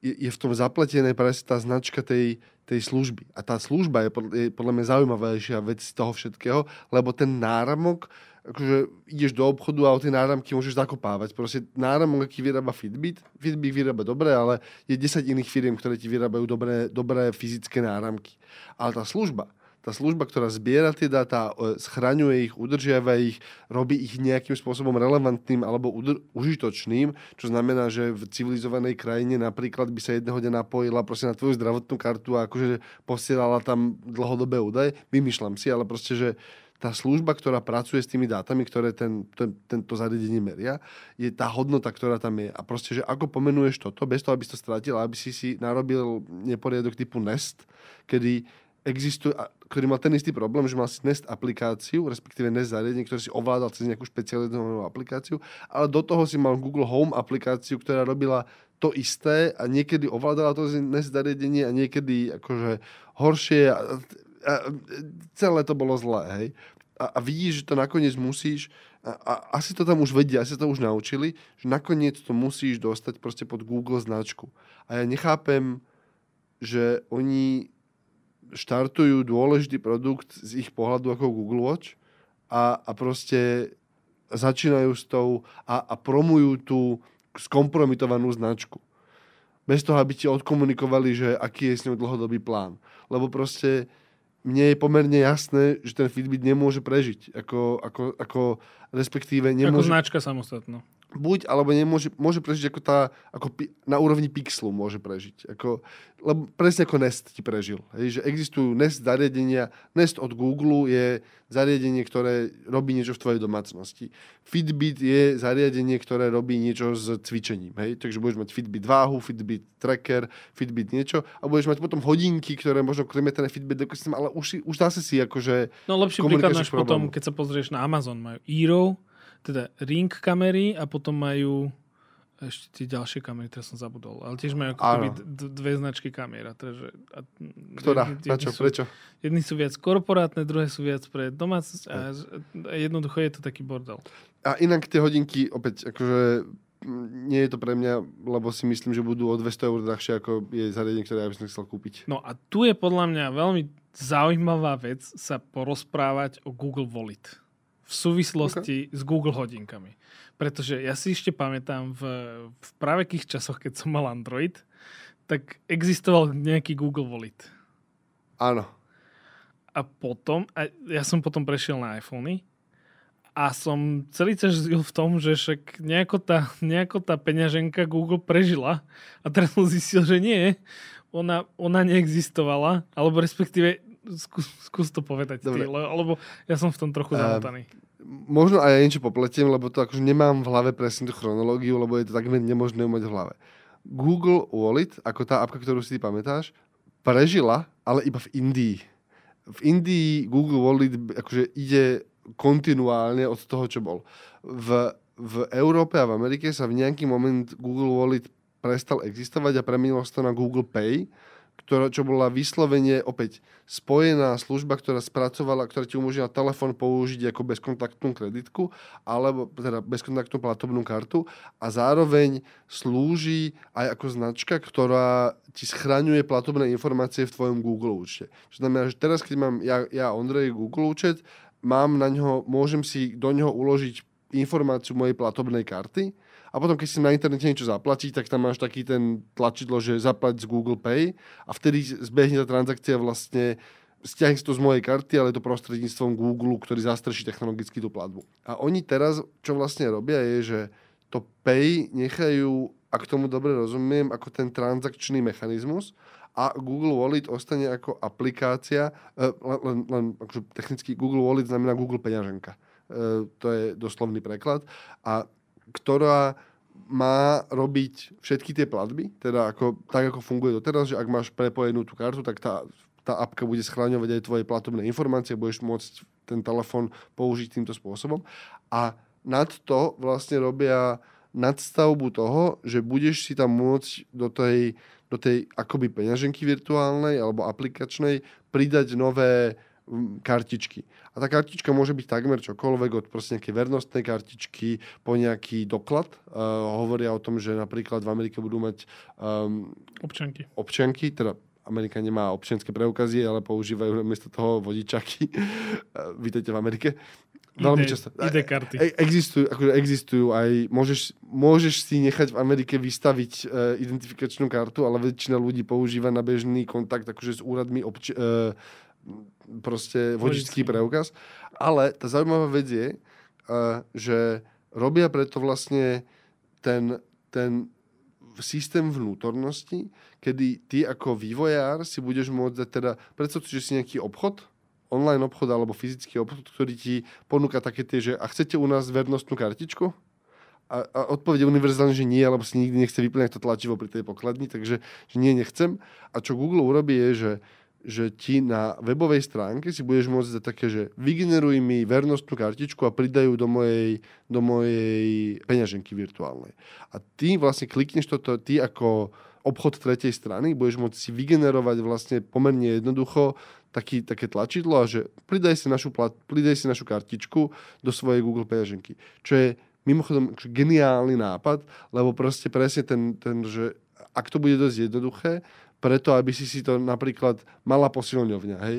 je, v tom zapletené presne tá značka tej, tej služby. A tá služba je, je podľa mňa zaujímavejšia vec z toho všetkého, lebo ten náramok akože ideš do obchodu a o tie náramky môžeš zakopávať. Proste náramok, aký vyrába Fitbit, Fitbit vyrába dobre, ale je 10 iných firiem, ktoré ti vyrábajú dobré, dobré fyzické náramky. Ale tá služba, tá služba, ktorá zbiera tie dáta, schraňuje ich, udržiava ich, robí ich nejakým spôsobom relevantným alebo udr- užitočným, čo znamená, že v civilizovanej krajine napríklad by sa jedného dňa napojila proste na tvoju zdravotnú kartu a akože posielala tam dlhodobé údaje. Vymýšľam si, ale proste, že tá služba, ktorá pracuje s tými dátami, ktoré ten, ten, tento zariadenie meria, je tá hodnota, ktorá tam je. A proste, že ako pomenuješ toto, bez toho, aby si to stratil, aby si si narobil neporiadok typu Nest, kedy existuje, ktorý mal ten istý problém, že mal si Nest aplikáciu, respektíve Nest zariadenie, ktoré si ovládal cez nejakú špecializovanú aplikáciu, ale do toho si mal Google Home aplikáciu, ktorá robila to isté a niekedy ovládala to Nest zariadenie a niekedy akože horšie. A a celé to bolo zlé, hej. A, a vidíš, že to nakoniec musíš, a, a asi to tam už vedia, asi to už naučili, že nakoniec to musíš dostať proste pod Google značku. A ja nechápem, že oni štartujú dôležitý produkt z ich pohľadu ako Google Watch a, a proste začínajú s tou a, a promujú tú skompromitovanú značku. Bez toho, aby ti odkomunikovali, že aký je s ňou dlhodobý plán. Lebo proste mne je pomerne jasné, že ten Fitbit nemôže prežiť. Ako, ako, ako respektíve nemôže... Ako značka samostatná buď, alebo nemôže, môže prežiť ako tá, ako pi, na úrovni pixelu môže prežiť. Ako, lebo presne ako Nest ti prežil. Hej, že existujú Nest zariadenia. Nest od Google je zariadenie, ktoré robí niečo v tvojej domácnosti. Fitbit je zariadenie, ktoré robí niečo s cvičením. Hej? Takže budeš mať Fitbit váhu, Fitbit tracker, Fitbit niečo a budeš mať potom hodinky, ktoré možno krmia ten Fitbit ale už, už zase si akože... No lepší príklad máš potom, keď sa pozrieš na Amazon, majú Eero, teda ring kamery a potom majú ešte tie ďalšie kamery, teraz som zabudol. Ale tiež majú ako dve značky kamier. Takže, a, Ktorá? Jedni, čo? Sú, Prečo? Jedni sú viac korporátne, druhé sú viac pre domácnosť a, a jednoducho je to taký bordel. A inak tie hodinky, opäť, akože nie je to pre mňa, lebo si myslím, že budú o 200 eur drahšie, ako je zariadenie, ktoré ja by som chcel kúpiť. No a tu je podľa mňa veľmi zaujímavá vec sa porozprávať o Google Wallet v súvislosti okay. s Google hodinkami. Pretože ja si ešte pamätám v, v pravekých časoch, keď som mal Android, tak existoval nejaký Google Wallet. Áno. A potom, a ja som potom prešiel na iPhony a som celý čas žil v tom, že však nejako tá, nejako tá peňaženka Google prežila a teraz som zistil, že nie, ona, ona neexistovala, alebo respektíve skús, skús to povedať Dobre. ty, lebo ja som v tom trochu uh, zamotaný. Možno aj ja niečo popletiem, lebo to akože nemám v hlave presne tú chronológiu, lebo je to takmer nemožné mať v hlave. Google Wallet, ako tá apka, ktorú si ty pamätáš, prežila, ale iba v Indii. V Indii Google Wallet akože ide kontinuálne od toho, čo bol. V, v Európe a v Amerike sa v nejaký moment Google Wallet prestal existovať a premenilo sa to na Google Pay, ktorá, čo bola vyslovene opäť spojená služba, ktorá spracovala, ktorá ti umožnila telefón použiť ako bezkontaktnú kreditku, alebo teda bezkontaktnú platobnú kartu a zároveň slúži aj ako značka, ktorá ti schraňuje platobné informácie v tvojom Google účte. Čo znamená, že teraz, keď mám ja, ja Ondrej Google účet, mám na ňo, môžem si do neho uložiť informáciu mojej platobnej karty a potom keď si na internete niečo zaplatí, tak tam máš taký ten tlačidlo, že zaplať z Google Pay a vtedy zbehne tá transakcia vlastne stiahne si to z mojej karty, ale je to prostredníctvom Google, ktorý zastrší technologicky tú platbu. A oni teraz, čo vlastne robia, je, že to Pay nechajú, ak tomu dobre rozumiem, ako ten transakčný mechanizmus a Google Wallet ostane ako aplikácia, e, len, len akože technicky Google Wallet znamená Google peňaženka. E, to je doslovný preklad. A ktorá má robiť všetky tie platby, teda ako, tak ako funguje doteraz, že ak máš prepojenú tú kartu, tak tá tá apka bude schráňovať aj tvoje platobné informácie, budeš môcť ten telefón použiť týmto spôsobom. A nad to vlastne robia nadstavbu toho, že budeš si tam môcť do tej, do tej akoby peňaženky virtuálnej alebo aplikačnej pridať nové kartičky. A tá kartička môže byť takmer čokoľvek, od proste nejakej vernostnej kartičky po nejaký doklad. Uh, hovoria o tom, že napríklad v Amerike budú mať um, občanky. občanky, teda Amerika nemá občianske preukazy, ale používajú namiesto toho vodičaky. (laughs) Vítejte v Amerike. Veľmi často. Ide karty. E, existujú, akože existujú aj, môžeš, môžeš si nechať v Amerike vystaviť e, identifikačnú kartu, ale väčšina ľudí používa na bežný kontakt akože s úradmi obči, e, proste vodičský preukaz. Ale tá zaujímavá vec je, že robia preto vlastne ten, ten systém vnútornosti, kedy ty ako vývojár si budeš môcť dať teda, predstav že si nejaký obchod, online obchod alebo fyzický obchod, ktorý ti ponúka také tie, že a chcete u nás vernostnú kartičku? A, a odpovede univerzálne, že nie, alebo si nikdy nechce vyplňať to tlačivo pri tej pokladni, takže že nie, nechcem. A čo Google urobí je, že že ti na webovej stránke si budeš môcť dať také, že vygeneruj mi vernostnú kartičku a pridajú do mojej, do mojej peňaženky virtuálnej. A ty vlastne klikneš toto, ty ako obchod tretej strany, budeš môcť si vygenerovať vlastne pomerne jednoducho taký, také tlačidlo a že pridaj si, našu plat, pridaj si našu kartičku do svojej Google peňaženky. Čo je mimochodom geniálny nápad, lebo proste presne ten, ten že ak to bude dosť jednoduché, preto, aby si si to napríklad mala posilňovňa, hej.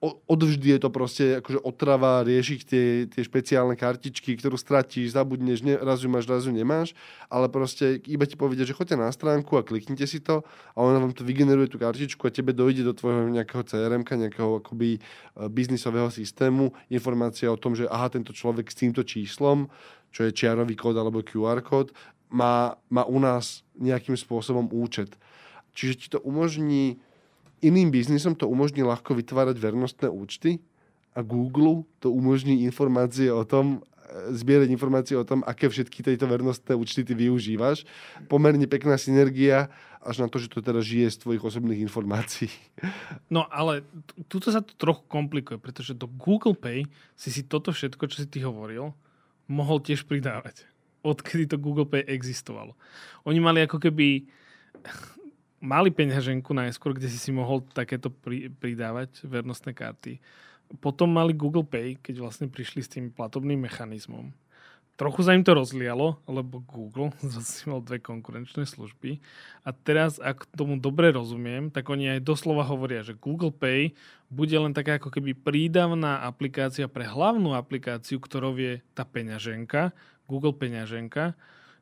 Odvždy je to proste akože otrava riešiť tie, tie špeciálne kartičky, ktorú stratíš, zabudneš, ne, raz ju máš, raz ju nemáš, ale proste iba ti povedia, že choďte na stránku a kliknite si to a ona vám to vygeneruje tú kartičku a tebe dojde do tvojho nejakého CRM, nejakého akoby e, biznisového systému informácia o tom, že aha, tento človek s týmto číslom, čo je čiarový kód alebo QR kód, má, má u nás nejakým spôsobom účet Čiže ti to umožní, iným biznisom to umožní ľahko vytvárať vernostné účty a Google to umožní informácie o tom, e, zbierať informácie o tom, aké všetky tejto vernostné účty ty využívaš. Pomerne pekná synergia, až na to, že to teda žije z tvojich osobných informácií. No ale tuto sa to trochu komplikuje, pretože do Google Pay si si toto všetko, čo si ty hovoril, mohol tiež pridávať. Odkedy to Google Pay existovalo. Oni mali ako keby mali peňaženku najskôr, kde si si mohol takéto pri, pridávať vernostné karty. Potom mali Google Pay, keď vlastne prišli s tým platobným mechanizmom. Trochu sa im to rozlialo, lebo Google (laughs) zase mal dve konkurenčné služby. A teraz, ak tomu dobre rozumiem, tak oni aj doslova hovoria, že Google Pay bude len taká ako keby prídavná aplikácia pre hlavnú aplikáciu, ktorou je tá peňaženka, Google peňaženka,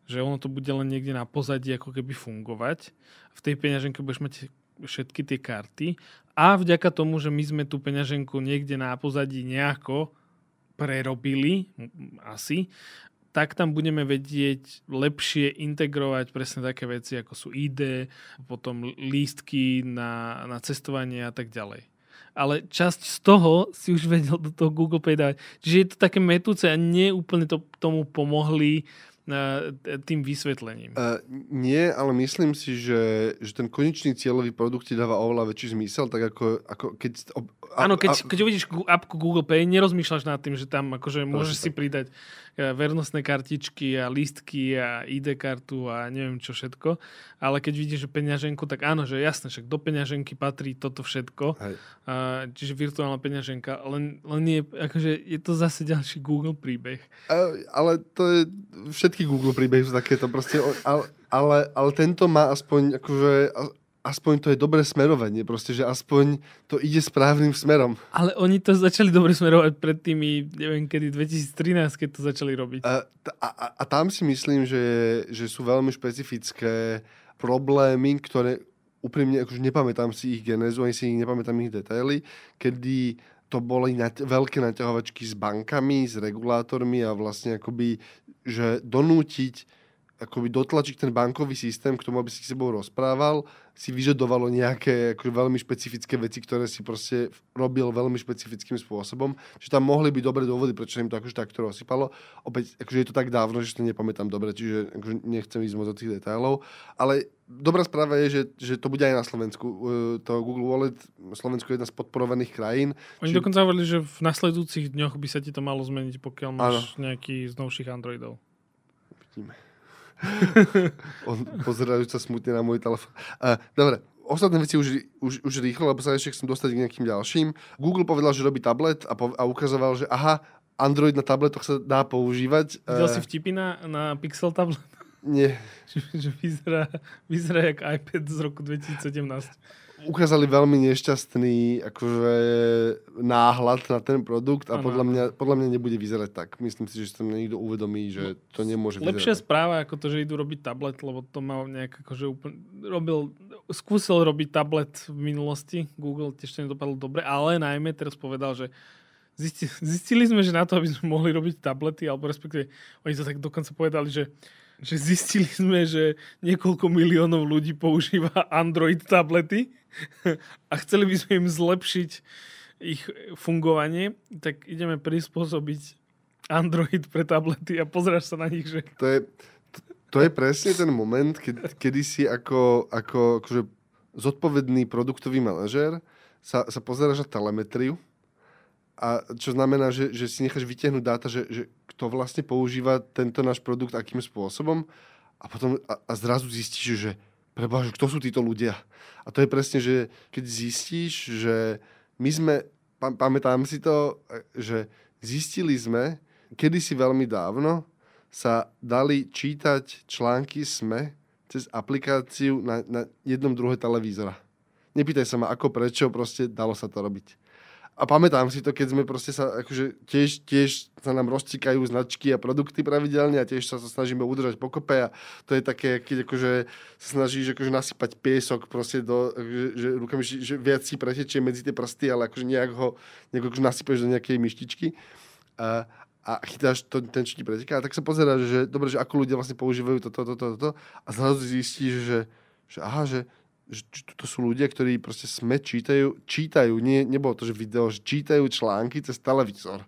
že ono to bude len niekde na pozadí ako keby fungovať. V tej peňaženke budeš mať všetky tie karty a vďaka tomu, že my sme tú peňaženku niekde na pozadí nejako prerobili, asi, tak tam budeme vedieť lepšie integrovať presne také veci, ako sú ID, potom lístky na, na cestovanie a tak ďalej. Ale časť z toho si už vedel do toho Google Pay dávať. Čiže je to také metúce a nie úplne to tomu pomohli tým vysvetlením. Uh, nie, ale myslím si, že, že ten konečný cieľový produkt ti dáva oveľa väčší zmysel, tak ako, ako keď... Áno, keď, keď uvidíš appku Google Pay, nerozmýšľaš nad tým, že tam akože môžeš si pridať E, vernostné kartičky a lístky a ID kartu a neviem čo všetko. Ale keď vidíš, že peňaženku, tak áno, že jasne, však do peňaženky patrí toto všetko. Hej. A, čiže virtuálna peňaženka. Len, len je, akože, je to zase ďalší Google príbeh. A, ale to je, všetky Google príbehy sú takéto proste, ale, ale, ale tento má aspoň akože aspoň to je dobré smerovanie, proste, že aspoň to ide správnym smerom. Ale oni to začali dobre smerovať pred tými, neviem kedy, 2013, keď to začali robiť. A, a, a tam si myslím, že, že sú veľmi špecifické problémy, ktoré úprimne akože nepamätám si ich genézu, ani si ich nepamätám ich detaily, kedy to boli nať- veľké naťahovačky s bankami, s regulátormi a vlastne akoby, že donútiť akoby dotlačiť ten bankový systém k tomu, aby si s sebou rozprával, si vyžadovalo nejaké akože veľmi špecifické veci, ktoré si proste robil veľmi špecifickým spôsobom. Že tam mohli byť dobré dôvody, prečo im to akože takto rozsypalo. Opäť, akože je to tak dávno, že si to nepamätám dobre, čiže akože nechcem ísť moc do tých detailov. Ale dobrá správa je, že, že to bude aj na Slovensku. E, to Google Wallet, Slovensko je jedna z podporovaných krajín. Oni či... dokonca hovorili, že v nasledujúcich dňoch by sa ti to malo zmeniť, pokiaľ máš ano. nejaký z novších Androidov. Vidíme. (laughs) On pozerajúca smutne na môj telefón. Uh, dobre, ostatné veci už, už, už rýchlo, lebo sa ešte chcem dostať k nejakým ďalším. Google povedal, že robí tablet a, po, a ukazoval, že aha, Android na tabletoch sa dá používať. Videl uh, si vtipy na, na Pixel tablet? Nie. (laughs) že, že vyzerá, vyzerá jak iPad z roku 2017 ukázali veľmi nešťastný akože, náhľad na ten produkt a podľa mňa, podľa mňa nebude vyzerať tak. Myslím si, že sa niekto uvedomí, že to nemôže vyzerať. Lepšia správa ako to, že idú robiť tablet, lebo to mal nejak akože úplne, robil, skúsil robiť tablet v minulosti, Google tiež to nedopadlo dobre, ale najmä teraz povedal, že zistili, zistili sme, že na to, aby sme mohli robiť tablety, alebo respektíve oni to tak dokonca povedali, že že zistili sme, že niekoľko miliónov ľudí používa Android tablety (laughs) a chceli by sme im zlepšiť ich fungovanie, tak ideme prispôsobiť Android pre tablety a pozráš sa na nich, že... To je, to, to je presne ten moment, keď, kedy si ako, ako akože zodpovedný produktový manažér sa, sa pozeráš na telemetriu a čo znamená, že, že si necháš vytiahnuť dáta, že, že kto vlastne používa tento náš produkt akým spôsobom a potom a, a zrazu zistíš, že preboha, že kto sú títo ľudia. A to je presne, že keď zistíš, že my sme, pam, pamätám si to, že zistili sme, kedysi veľmi dávno sa dali čítať články SME cez aplikáciu na, na jednom druhé televízora. Nepýtaj sa ma, ako, prečo, proste dalo sa to robiť a pamätám si to, keď sme proste sa, akože tiež, tiež sa nám rozcikajú značky a produkty pravidelne a tiež sa, snažíme udržať pokope a to je také, keď akože sa snažíš akože nasypať piesok proste do, akože, že rukami, že, že viac si pretečie medzi tie prsty, ale akože nejak ho nejak akože nasypeš do nejakej myštičky a, a chytáš to, ten, čo ti preteká. A tak sa pozeráš, že dobre, že ako ľudia vlastne používajú toto, toto, toto, to, a zrazu zistíš, že, že aha, že že to sú ľudia, ktorí proste sme čítajú, čítajú, nie, nebolo to, že video, že čítajú články cez televízor.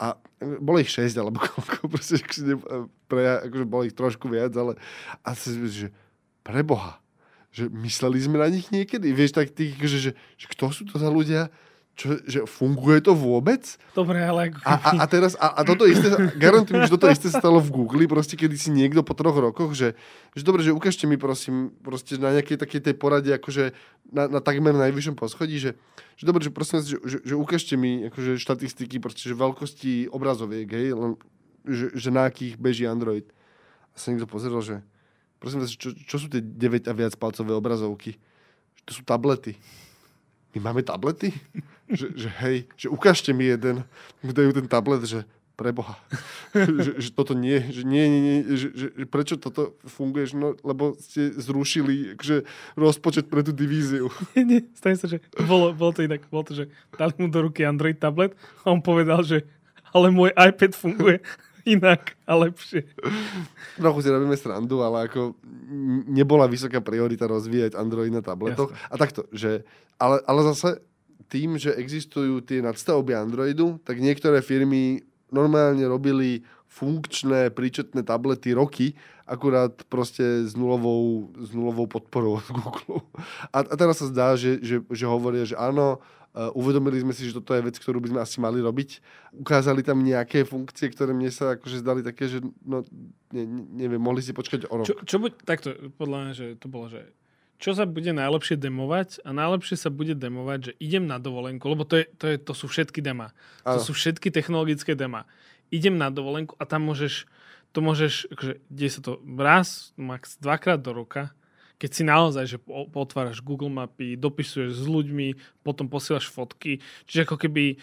A bolo ich 6 alebo (laughs) koľko, proste, akože, pre, akože bolo ich trošku viac, ale a si že preboha, že mysleli sme na nich niekedy, vieš, tak tých, že, že, že kto sú to za ľudia, čo, že funguje to vôbec? Dobre, ale... A, a, a teraz, a, a toto isté, garantujem, že toto isté stalo v Google, proste kedy si niekto po troch rokoch, že, že dobre, že ukážte mi prosím, proste na nejakej takej tej porade, akože na, na takmer najvyššom poschodí, že, že dobre, že prosím že, že, že ukážte mi akože štatistiky, proste, že veľkosti obrazoviek, hej, len, že, že na akých beží Android. A sa niekto pozeral, že prosím vás, čo, čo sú tie 9 a viac palcové obrazovky? Že to sú tablety my máme tablety? že, že hej, že ukážte mi jeden. Mi dajú ten tablet, že preboha. (laughs) že, že toto nie, že nie, nie, nie že, že, prečo toto funguje, no, lebo ste zrušili že rozpočet pre tú divíziu. (laughs) nie, nie, stane sa, že bolo, bolo to inak, bolo to, že dali mu do ruky Android tablet a on povedal, že ale môj iPad funguje inak a lepšie. Trochu si robíme srandu, ale ako nebola vysoká priorita rozvíjať Android na tabletoch. Jasne. A takto, že, ale, ale zase tým, že existujú tie nadstavby Androidu, tak niektoré firmy normálne robili funkčné, príčetné tablety roky, akurát proste s nulovou, s nulovou podporou od Google. A, a teraz sa zdá, že, že, že hovoria, že áno, uvedomili sme si, že toto je vec, ktorú by sme asi mali robiť. Ukázali tam nejaké funkcie, ktoré mne sa akože zdali také, že no, ne, neviem, mohli si počkať o rok. Čo, čo buď, takto, podľa mňa, že to bolo, že čo sa bude najlepšie demovať a najlepšie sa bude demovať, že idem na dovolenku, lebo to, je, to, je, to sú všetky dema. To ano. sú všetky technologické dema. Idem na dovolenku a tam môžeš, to môžeš, akože, deje sa to raz, max dvakrát do roka, keď si naozaj, že potváraš Google mapy, dopisuješ s ľuďmi, potom posielaš fotky, čiže ako keby e,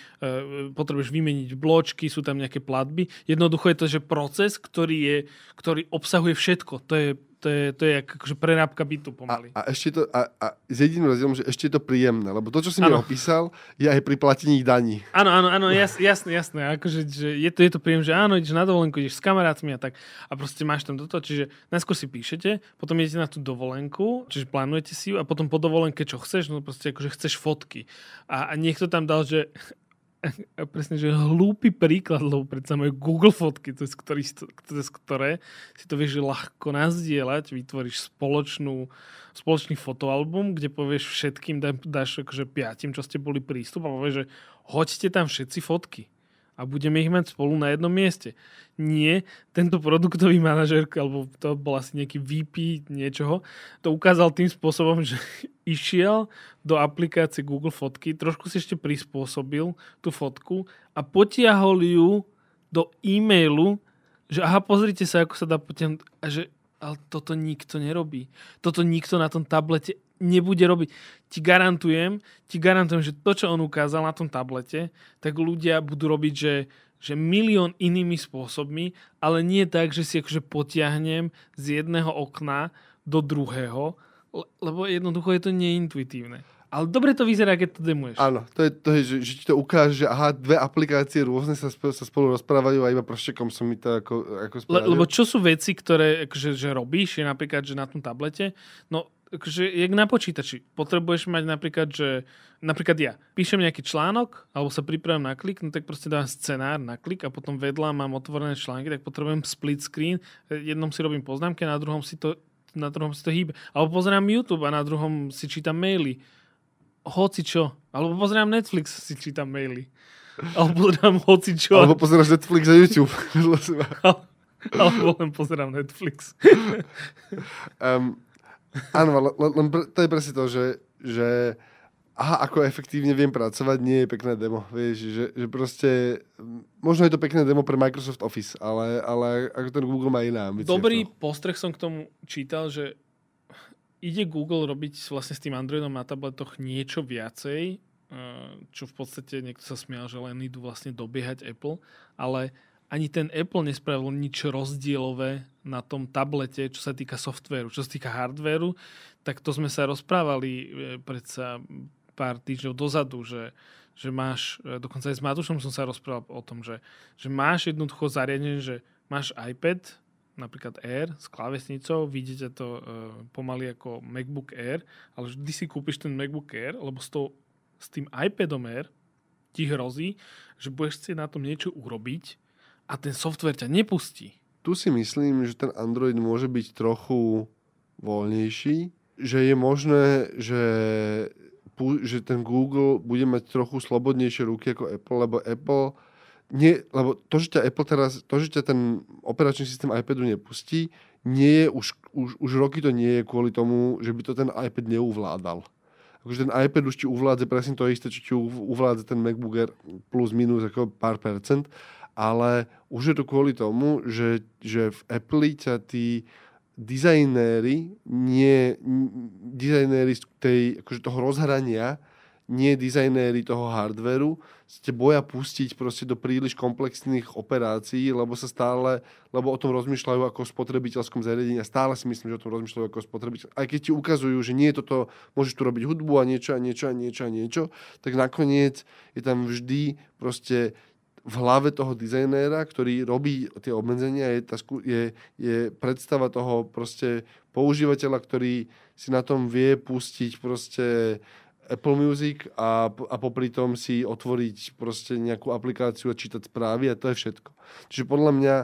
potrebuješ vymeniť bločky, sú tam nejaké platby. Jednoducho je to, že proces, ktorý, je, ktorý obsahuje všetko. To je to je, to je akože prerábka bytu pomaly. A, a, ešte to, a, a s jediným rozdielom, že ešte je to príjemné, lebo to, čo si mi opísal, je aj pri platení daní. Áno, áno, áno, jas, jasné, jasné. Akože, že je, to, je to príjemné, že áno, ideš na dovolenku, ideš s kamarátmi a tak a proste máš tam toto. Čiže najskôr si píšete, potom idete na tú dovolenku, čiže plánujete si ju a potom po dovolenke čo chceš, no proste akože chceš fotky. A, a niekto tam dal, že (laughs) presne, že hlúpy príklad, lebo predsa majú Google fotky, je, ktorý, to je, ktoré si to vieš ľahko nazdieľať, vytvoríš spoločnú, spoločný fotoalbum, kde povieš všetkým, dáš akože piatim, čo ste boli prístup a povieš, že hoďte tam všetci fotky a budeme ich mať spolu na jednom mieste. Nie, tento produktový manažer, alebo to bol asi nejaký VP niečoho, to ukázal tým spôsobom, že (laughs) išiel do aplikácie Google Fotky, trošku si ešte prispôsobil tú fotku a potiahol ju do e-mailu, že aha, pozrite sa, ako sa dá potiahnuť. A že ale toto nikto nerobí. Toto nikto na tom tablete nebude robiť. Ti garantujem, ti garantujem, že to, čo on ukázal na tom tablete, tak ľudia budú robiť, že, že milión inými spôsobmi, ale nie tak, že si akože potiahnem z jedného okna do druhého, lebo jednoducho je to neintuitívne. Ale dobre to vyzerá, keď to demuješ. Áno, to je, to je že, že ti to ukáže, že aha, dve aplikácie rôzne sa, spolu, sa spolu rozprávajú a iba proštekom som mi to ako, ako. Le, lebo čo sú veci, ktoré akože, že robíš, je napríklad, že na tom tablete, no akože, jak na počítači. Potrebuješ mať napríklad, že napríklad ja píšem nejaký článok, alebo sa pripravím na klik, no tak proste dám scenár na klik a potom vedľa mám otvorené články, tak potrebujem split screen. Jednom si robím poznámky, na druhom si to, na druhom si to hýbe. Alebo pozerám YouTube a na druhom si čítam maily hoci čo. Alebo pozerám Netflix, si čítam maily. Alebo pozerám hoci čo. Alebo pozeráš Netflix a YouTube. (laughs) Alebo len pozerám Netflix. um, áno, len to je presne to, že, že aha, ako efektívne viem pracovať, nie je pekné demo. Vieš, že, že proste, možno je to pekné demo pre Microsoft Office, ale, ale ako ten Google má iná ambície. Dobrý postreh som k tomu čítal, že ide Google robiť vlastne s tým Androidom na tabletoch niečo viacej, eh, čo v podstate niekto sa smial, že len idú vlastne dobiehať Apple, ale ani ten Apple nespravil nič rozdielové na tom tablete, čo sa týka softvéru. Čo sa týka hardvéru, tak to sme sa rozprávali eh, predsa pár týždňov dozadu, že, že máš, eh, dokonca aj s Matušom som sa rozprával o tom, že, že máš jednoducho zariadenie, že máš iPad, napríklad Air s klávesnicou, vidíte to uh, pomaly ako MacBook Air, ale vždy si kúpiš ten MacBook Air, lebo s, to, s tým iPadom Air ti hrozí, že budeš chcieť na tom niečo urobiť a ten software ťa nepustí. Tu si myslím, že ten Android môže byť trochu voľnejší, že je možné, že, že ten Google bude mať trochu slobodnejšie ruky ako Apple, lebo Apple nie, lebo to, že ťa Apple teraz, to, že ťa ten operačný systém iPadu nepustí, nie je, už, už, už roky to nie je kvôli tomu, že by to ten iPad neuvládal. Akože ten iPad už ti uvládze presne to isté, čo ti uvládze ten MacBook Air plus minus ako pár percent, ale už je to kvôli tomu, že, že v Apple ťa tí dizajnéri, nie, dizajnéri tej, akože toho rozhrania, nie dizajnéri toho hardveru ste boja pustiť proste do príliš komplexných operácií, lebo sa stále, lebo o tom rozmýšľajú ako o spotrebiteľskom zariadení a stále si myslím, že o tom rozmýšľajú ako spotrebiteľ. Aj keď ti ukazujú, že nie je toto, môžeš tu robiť hudbu a niečo a niečo a niečo a niečo, tak nakoniec je tam vždy proste v hlave toho dizajnéra, ktorý robí tie obmedzenia, je, tá, je, je predstava toho proste používateľa, ktorý si na tom vie pustiť proste Apple Music a, a popri tom si otvoriť proste nejakú aplikáciu a čítať správy a to je všetko. Čiže podľa mňa,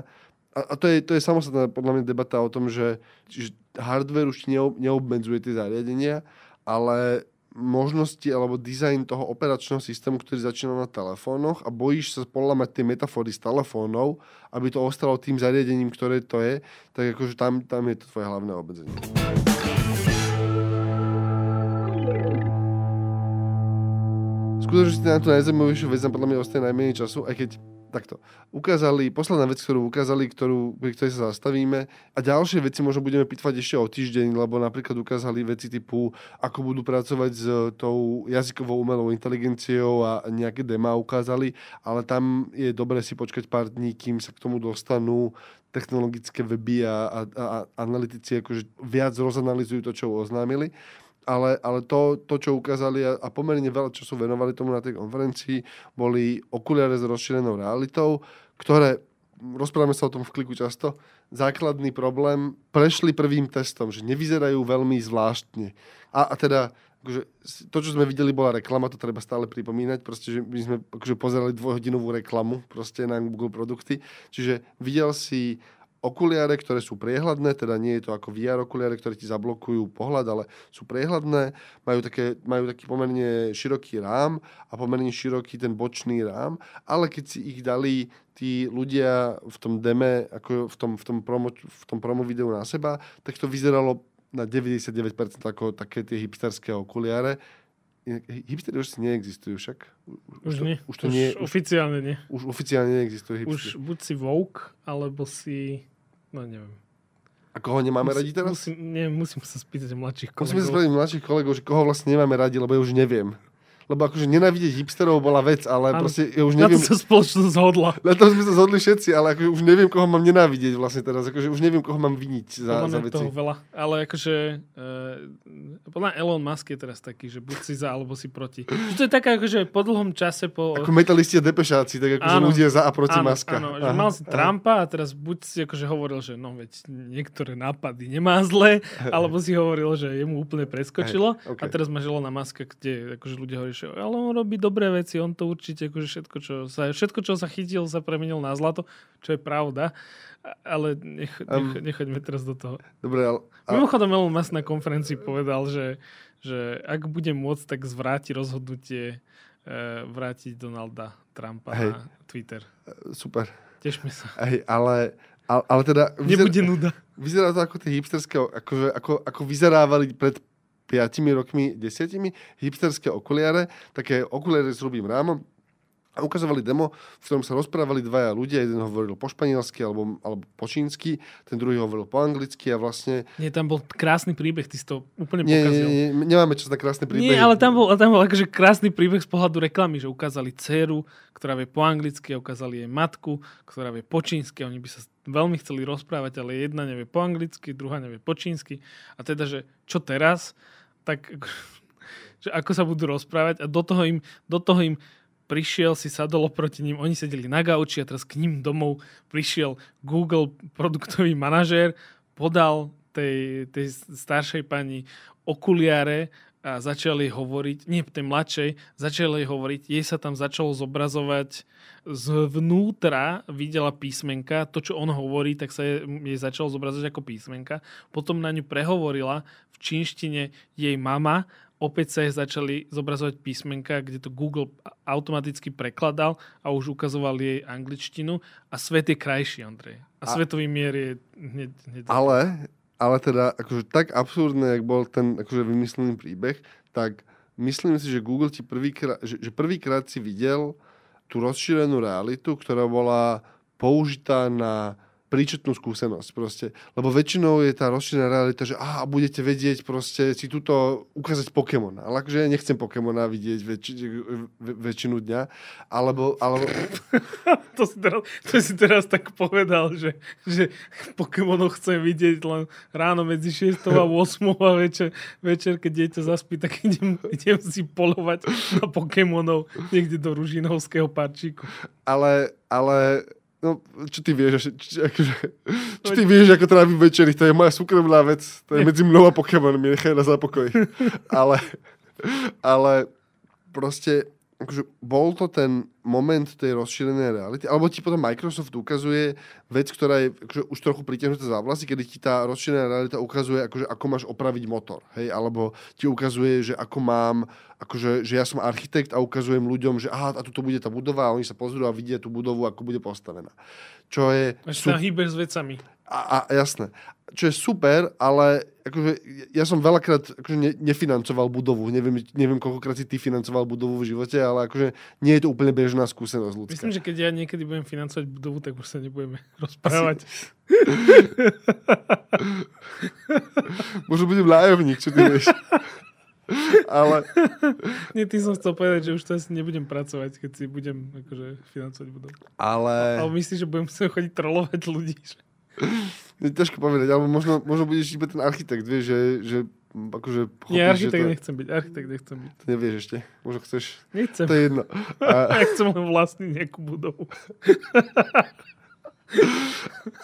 a, a to, je, to je samostatná podľa mňa debata o tom, že, že hardware už neobmedzuje tie zariadenia, ale možnosti alebo dizajn toho operačného systému, ktorý začína na telefónoch a bojíš sa polamať tie metafory z telefónov, aby to ostalo tým zariadením, ktoré to je, tak akože tam, tam je to tvoje hlavné obmedzenie. Skutočnosti na tú najzaujímavejšiu vec nám podľa mňa ostane najmenej času, aj keď takto. Ukázali, posledná vec, ktorú ukázali, ktorú, pri ktorej sa zastavíme a ďalšie veci možno budeme pitvať ešte o týždeň, lebo napríklad ukázali veci typu, ako budú pracovať s tou jazykovou umelou inteligenciou a nejaké dema ukázali, ale tam je dobre si počkať pár dní, kým sa k tomu dostanú technologické weby a, a, a analytici akože viac rozanalizujú to, čo oznámili ale, ale to, to, čo ukázali a, a pomerne veľa času venovali tomu na tej konferencii, boli okuliare s rozšírenou realitou, ktoré, rozprávame sa o tom v kliku často, základný problém, prešli prvým testom, že nevyzerajú veľmi zvláštne. A, a teda akože, to, čo sme videli, bola reklama, to treba stále pripomínať, proste, že my sme akože, pozerali dvojhodinovú reklamu proste na Google produkty. Čiže videl si okuliare, ktoré sú priehľadné, teda nie je to ako VR okuliare, ktoré ti zablokujú pohľad, ale sú priehľadné, majú, také, majú taký pomerne široký rám a pomerne široký ten bočný rám, ale keď si ich dali tí ľudia v tom deme, ako v tom, v tom, promo, v tom promo videu na seba, tak to vyzeralo na 99% ako také tie hipsterské okuliare. Hipstery už si neexistujú však. Už, už to, nie. Už, to už nie, oficiálne nie. Už oficiálne neexistuje hipstery. Už buď si woke, alebo si... No neviem. A koho nemáme Mus, radi teraz? Musím, nie, musím sa spýtať mladších kolegov. Musíme sa spýtať mladších kolegov, že koho vlastne nemáme radi, lebo ja už neviem lebo akože nenávidieť hipsterov bola vec, ale ano. proste ja už neviem... Na to sa spoločnosť zhodla. Na to sme sa zhodli všetci, ale akože už neviem, koho mám nenávidieť vlastne teraz, akože už neviem, koho mám viniť za, za veci. toho veľa, ale akože uh, podľa Elon Musk je teraz taký, že buď si za, alebo si proti. To je taká akože po dlhom čase po... Ako metalisti a depešáci, tak akože ľudia za a proti áno, Muska. Áno, že mal si Trumpa a teraz buď si akože hovoril, že no veď niektoré nápady nemá zle, alebo si hovoril, že jemu úplne preskočilo hey, okay. a teraz má želo na Muska, kde akože ľudia hovorí, že ale on robí dobré veci, on to určite, akože všetko, čo sa, všetko, čo sa chytil, sa premenil na zlato, čo je pravda. Ale nech, nech, nechoďme teraz do toho. Dobre, ale... Mimochodom Elon Musk na konferencii povedal, že, že ak bude môcť, tak zvráti rozhodnutie e, vrátiť Donalda Trumpa Hej. na Twitter. E, super. Tešme sa. Hej, ale, ale, ale teda... Vyzerá, Nebude nuda. Vyzerá to ako tie hipsterské, akože, ako, ako vyzerávali pred 5 rokmi, 10 hipsterské okuliare, také okuliare s hrubým rámom, a ukazovali demo, v ktorom sa rozprávali dvaja ľudia, jeden hovoril po španielsky alebo, alebo po čínsky, ten druhý hovoril po anglicky a vlastne... Nie, tam bol krásny príbeh, ty si to úplne nie, pokazil. Nie, nie, nemáme čas na krásny príbeh. Nie, ale tam bol, tam bol akože krásny príbeh z pohľadu reklamy, že ukázali dceru, ktorá vie po anglicky, a ukázali jej matku, ktorá vie po čínsky, oni by sa veľmi chceli rozprávať, ale jedna nevie po anglicky, druhá nevie po čínsky. A teda, že čo teraz? Tak (laughs) že ako sa budú rozprávať. A do toho im, do toho im prišiel, si sadol proti ním, oni sedeli na gauči a teraz k ním domov prišiel Google produktový manažér, podal tej, tej staršej pani okuliare a začali hovoriť, nie tej mladšej, začali hovoriť, jej sa tam začalo zobrazovať zvnútra, videla písmenka, to, čo on hovorí, tak sa jej, jej začalo zobrazovať ako písmenka. Potom na ňu prehovorila v čínštine jej mama, opäť sa jej začali zobrazovať písmenka, kde to Google automaticky prekladal a už ukazoval jej angličtinu a svet je krajší, Andrej. A, a svetový mier je hneď, hneď Ale ale teda akože tak absurdné, jak bol ten akože vymyslený príbeh, tak myslím si, že Google ti prvýkrát, že, že prvýkrát si videl tú rozšírenú realitu, ktorá bola použitá na príčetnú skúsenosť proste. Lebo väčšinou je tá rozšírená realita, že á, budete vedieť proste si túto ukázať Pokémon. Ale akože nechcem Pokémona vidieť väč- väčšinu dňa. Alebo... alebo... (laughs) to, si teraz, to si teraz tak povedal, že, že Pokémonov chcem vidieť len ráno medzi 6 a 8 a večer, večer keď dieťa zaspí, tak idem, (laughs) idem si polovať na Pokémonov niekde do Ružinovského parčíku. Ale, ale No, čo ty vieš, čo, akože, čo ty vieš, ako trávi večery, to je moja súkromná vec, to je medzi mnou a Pokémonmi, nechaj na zápokoj. (laughs) ale, ale proste akože bol to ten moment tej rozšírenej reality, alebo ti potom Microsoft ukazuje vec, ktorá je akože už trochu pritiahnutá za vlasy, kedy ti tá rozšírená realita ukazuje, akože ako máš opraviť motor, hej, alebo ti ukazuje, že ako mám, akože, že ja som architekt a ukazujem ľuďom, že aha, a tu bude tá budova a oni sa pozrú a vidia tú budovu, ako bude postavená. Čo je... Až sú... sa hýbe s vecami. A, a jasné. Čo je super, ale akože ja som veľakrát akože ne, nefinancoval budovu. Neviem, neviem, koľkokrát si ty financoval budovu v živote, ale akože nie je to úplne bežná skúsenosť ľudská. Myslím, že keď ja niekedy budem financovať budovu, tak už sa nebudeme (laughs) rozprávať. (laughs) Možno budem nájomník, čo ty vieš. ale... (laughs) Nie, ty som chcel povedať, že už to asi nebudem pracovať, keď si budem akože financovať budovu. Ale... Ale myslíš, že budem sa chodiť trolovať ľudí? Že... Ťažko povedať, alebo možno, možno budeš iba ten architekt, vieš, že, že akože... Pochopíš, Nie, architekt to... nechcem byť, architekt nechcem byť. Nevieš ešte, možno chceš... Nechcem. To je jedno. (laughs) A... ja chcem len vlastniť nejakú budovu. (laughs)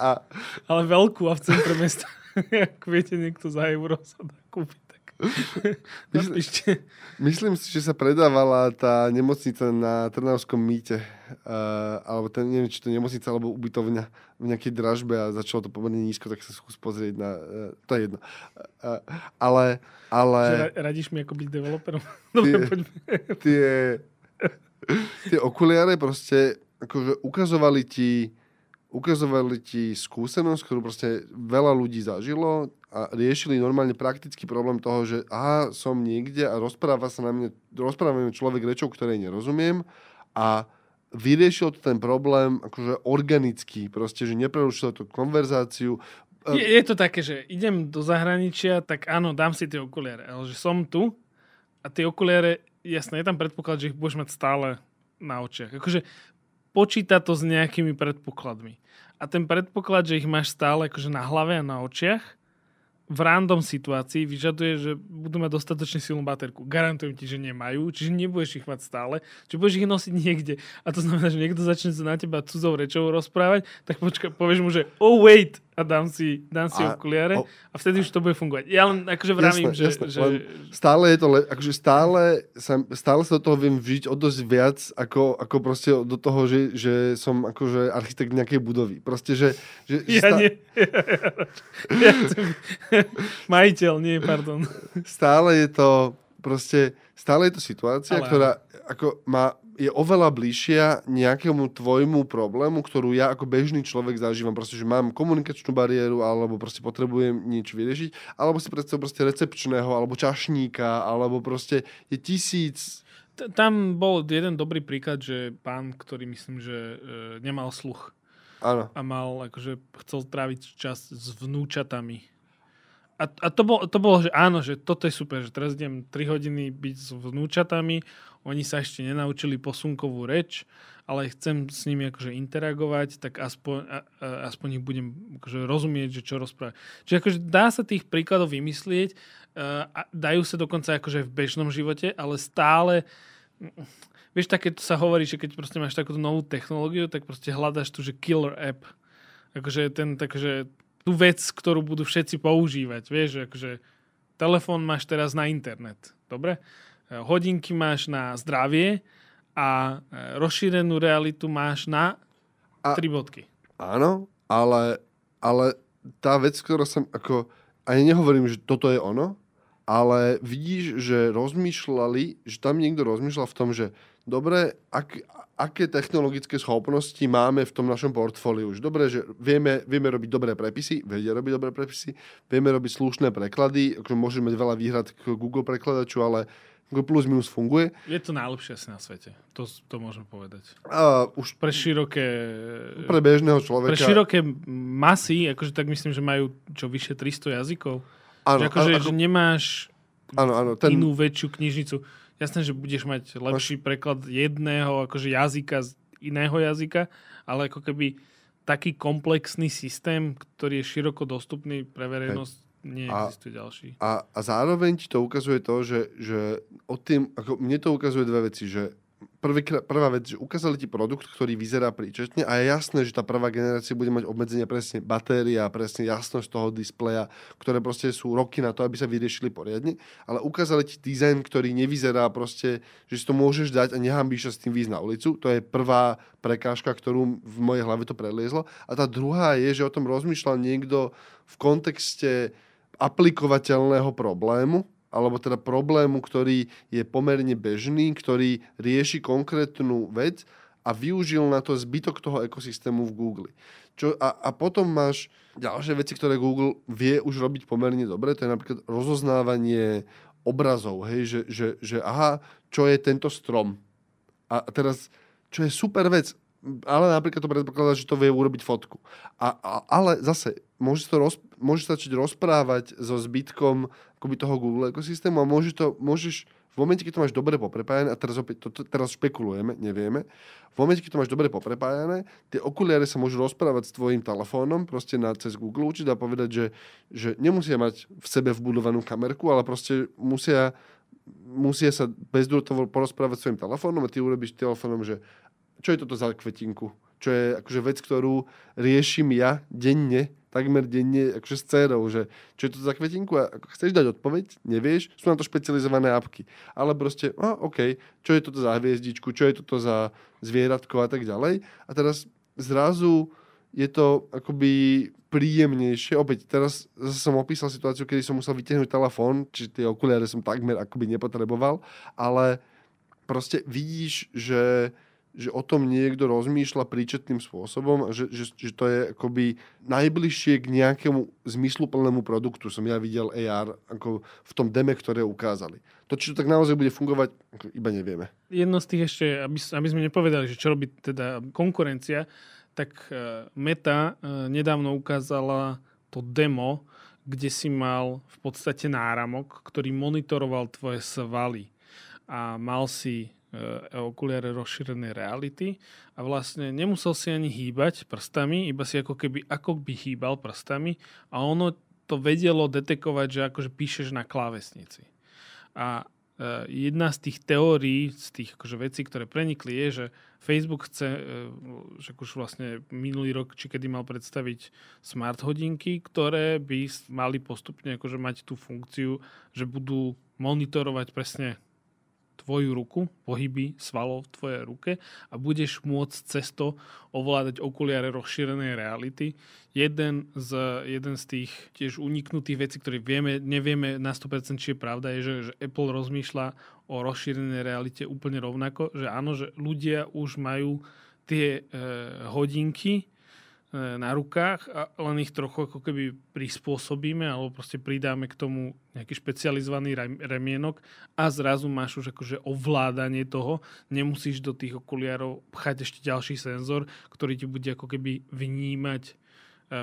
a... Ale veľkú a v centre mesta. (laughs) Ak viete, niekto za euro sa dá kúpiť. Myslím, myslím si, že sa predávala tá nemocnica na Trnavskom mýte. Uh, alebo ten, neviem, či to nemocnica, alebo ubytovňa v nejakej dražbe a začalo to pomerne nízko, tak sa skús pozrieť na... Uh, to je jedno. Uh, ale... ale... Že radíš mi ako byť developerom? (laughs) Dobre, poďme. Tie, tie okuliare proste akože ukazovali ti ukazovali ti skúsenosť, ktorú proste veľa ľudí zažilo a riešili normálne praktický problém toho, že aha, som niekde a rozpráva sa na mne, rozpráva mi človek rečou, ktorej nerozumiem a vyriešil to ten problém akože organicky, proste, že neprerušilo tú konverzáciu. Je, je to také, že idem do zahraničia, tak áno, dám si tie okuliare, ale že som tu a tie okuliare, jasné, je tam predpoklad, že ich budeš mať stále na očiach. Akože počíta to s nejakými predpokladmi. A ten predpoklad, že ich máš stále akože na hlave a na očiach, v random situácii vyžaduje, že budú mať dostatočne silnú baterku. Garantujem ti, že nemajú, čiže nebudeš ich mať stále, čiže budeš ich nosiť niekde. A to znamená, že niekto začne sa na teba cudzou rečou rozprávať, tak počka, povieš mu, že oh wait, a dám si, dám si a, okuliare o, a vtedy už to bude fungovať. Ja len akože vravím, jasné, že... Jasné, že stále je to, le, akože stále sa, stále sa do toho viem vžiť o dosť viac, ako, ako proste do toho, že, že som akože architekt nejakej budovy. Proste, že... že ja stá... nie. (laughs) ja chcem... (laughs) Majiteľ, nie, pardon. Stále je to proste, stále je to situácia, Ale... ktorá ako má je oveľa bližšia nejakému tvojmu problému, ktorú ja ako bežný človek zažívam. Proste, že mám komunikačnú bariéru, alebo proste potrebujem niečo vyriešiť, alebo si predstav proste recepčného, alebo čašníka, alebo proste je tisíc... Tam bol jeden dobrý príklad, že pán, ktorý myslím, že e, nemal sluch. Áno. A mal, akože chcel tráviť čas s vnúčatami. A, a to, bolo, to bolo, že áno, že toto je super, že teraz idem 3 hodiny byť s vnúčatami, oni sa ešte nenaučili posunkovú reč, ale chcem s nimi akože interagovať, tak aspoň, a, a, aspoň ich budem akože rozumieť, že čo rozprávať. Čiže akože dá sa tých príkladov vymyslieť, uh, a dajú sa dokonca akože v bežnom živote, ale stále vieš, také sa hovorí, že keď proste máš takúto novú technológiu, tak proste hľadaš tu, že killer app. Akože ten, takže tú vec, ktorú budú všetci používať. Vieš, akože telefón máš teraz na internet. Dobre? Eh, hodinky máš na zdravie a eh, rozšírenú realitu máš na a, tri bodky. Áno, ale, ale tá vec, ktorá som ako... Ani nehovorím, že toto je ono, ale vidíš, že rozmýšľali, že tam niekto rozmýšľal v tom, že dobre, ak, aké technologické schopnosti máme v tom našom portfóliu. Už dobre, že vieme, vieme robiť dobré prepisy, vedia robiť dobré prepisy, vieme robiť slušné preklady, akože môžeme mať veľa výhrad k Google prekladaču, ale plus minus funguje. Je to najlepšie asi na svete. To, to môžem povedať. A už pre široké... Pre bežného človeka. Pre široké masy, akože tak myslím, že majú čo vyše 300 jazykov. Áno, že akože, ako... že nemáš áno, áno, ten... inú väčšiu knižnicu. Jasné, že budeš mať lepší Máš... preklad jedného akože jazyka z iného jazyka, ale ako keby taký komplexný systém, ktorý je široko dostupný pre verejnosť, Neexistuje a, ďalší. A, a zároveň ti to ukazuje to, že, že od tým, ako mne to ukazuje dve veci, že prvý, prvá vec, že ukázali ti produkt, ktorý vyzerá príčetne a je jasné, že tá prvá generácia bude mať obmedzenia presne batéria, presne jasnosť toho displeja, ktoré proste sú roky na to, aby sa vyriešili poriadne, ale ukázali ti dizajn, ktorý nevyzerá proste, že si to môžeš dať a nehambíš sa s tým výjsť na ulicu. To je prvá prekážka, ktorú v mojej hlave to preliezlo. A tá druhá je, že o tom rozmýšľal niekto v kontexte aplikovateľného problému, alebo teda problému, ktorý je pomerne bežný, ktorý rieši konkrétnu vec a využil na to zbytok toho ekosystému v Google. Čo, a, a potom máš ďalšie veci, ktoré Google vie už robiť pomerne dobre, to je napríklad rozoznávanie obrazov, hej, že, že, že aha, čo je tento strom. A teraz, čo je super vec, ale napríklad to predpokladá, že to vie urobiť fotku. A, a, ale zase, môžeš, to roz, môžeš začať rozprávať so zbytkom akoby toho Google ekosystému a môžeš, to, môžeš v momente, keď to máš dobre poprepájané, a teraz, opäť, to, teraz špekulujeme, nevieme, v momente, keď to máš dobre poprepájané, tie okuliare sa môžu rozprávať s tvojim telefónom, proste na, cez Google učiť a povedať, že, že nemusia mať v sebe vbudovanú kamerku, ale proste musia, musia sa bezdrôtovo porozprávať svojim telefónom a ty urobíš telefónom, že čo je toto za kvetinku? Čo je akože vec, ktorú riešim ja denne, takmer denne akože s dcerou, že čo je to za kvetinku a chceš dať odpoveď, nevieš, sú na to špecializované apky. Ale proste, a, OK, čo je toto za hviezdičku, čo je toto za zvieratko a tak ďalej. A teraz zrazu je to akoby príjemnejšie. Opäť, teraz zase som opísal situáciu, kedy som musel vytiahnuť telefón, čiže tie okuliare som takmer akoby nepotreboval, ale proste vidíš, že že o tom niekto rozmýšľa príčetným spôsobom že, že, že to je akoby najbližšie k nejakému zmysluplnému produktu som ja videl AR ako v tom deme, ktoré ukázali. To, či to tak naozaj bude fungovať, iba nevieme. Jedno z tých ešte, aby, aby sme nepovedali, že čo robí teda konkurencia, tak e, Meta e, nedávno ukázala to demo, kde si mal v podstate náramok, ktorý monitoroval tvoje svaly a mal si okuliare rozšírenej reality a vlastne nemusel si ani hýbať prstami, iba si ako keby ako by hýbal prstami a ono to vedelo detekovať, že akože píšeš na klávesnici. A e, jedna z tých teórií, z tých akože vecí, ktoré prenikli, je, že Facebook chce, e, že už vlastne minulý rok, či kedy mal predstaviť smart hodinky, ktoré by mali postupne akože mať tú funkciu, že budú monitorovať presne tvoju ruku, pohyby svalov v tvojej ruke a budeš môcť cez to ovládať okuliare rozšírenej reality. Jeden z, jeden z tých tiež uniknutých vecí, ktoré vieme, nevieme na 100% či je pravda, je, že, že Apple rozmýšľa o rozšírenej realite úplne rovnako, že áno, že ľudia už majú tie e, hodinky, na rukách a len ich trochu ako keby prispôsobíme alebo proste pridáme k tomu nejaký špecializovaný remienok a zrazu máš už akože ovládanie toho. Nemusíš do tých okuliarov pchať ešte ďalší senzor, ktorý ti bude ako keby vnímať e,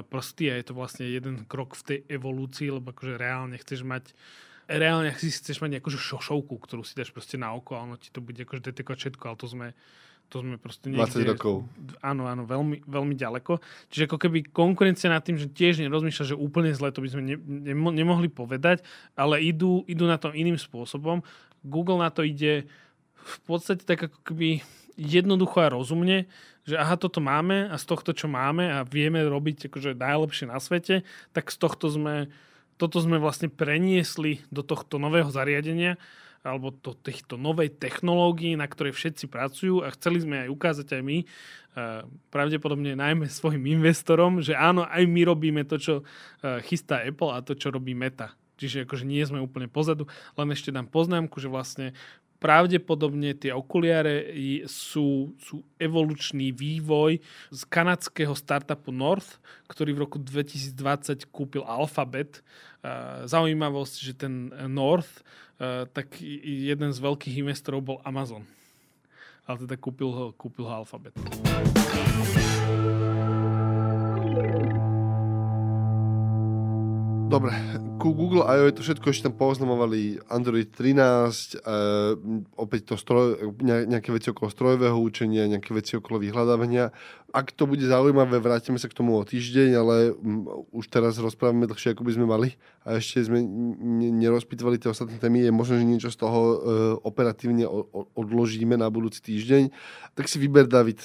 prsty a je to vlastne jeden krok v tej evolúcii, lebo akože reálne chceš mať reálne si chceš mať nejakú šošovku, ktorú si dáš proste na oko a ono ti to bude akože detekovať všetko, ale to sme to sme proste niekde... 20 rokov. Áno, áno, veľmi, veľmi ďaleko. Čiže ako keby konkurencia nad tým, že tiež nerozmýšľa, že úplne zle, to by sme ne, nemo, nemohli povedať, ale idú, idú na to iným spôsobom. Google na to ide v podstate tak ako keby jednoducho a rozumne, že aha, toto máme a z tohto, čo máme a vieme robiť akože najlepšie na svete, tak z tohto sme, toto sme vlastne preniesli do tohto nového zariadenia alebo do týchto novej technológií, na ktorej všetci pracujú a chceli sme aj ukázať aj my, pravdepodobne najmä (laughs) svojim investorom, že áno, aj my robíme to, čo chystá Apple a to, čo robí Meta. Čiže akože nie sme úplne pozadu, len ešte dám poznámku, že vlastne pravdepodobne tie okuliare sú, sú evolučný vývoj z kanadského startupu North, ktorý v roku 2020 kúpil Alphabet. Zaujímavosť, že ten North, tak jeden z veľkých investorov bol Amazon. Ale teda kúpil ho, kúpil ho Alphabet. Dobre, ku Google I.O. je to všetko ešte tam poznamovali Android 13, e, opäť to stroj, ne, nejaké veci okolo strojového učenia, nejaké veci okolo vyhľadávania. Ak to bude zaujímavé, vrátime sa k tomu o týždeň, ale m, už teraz rozprávame dlhšie, ako by sme mali a ešte sme n- nerozpýtovali tie ostatné témy. Je možné, že niečo z toho e, operatívne o, o, odložíme na budúci týždeň. Tak si vyber, David,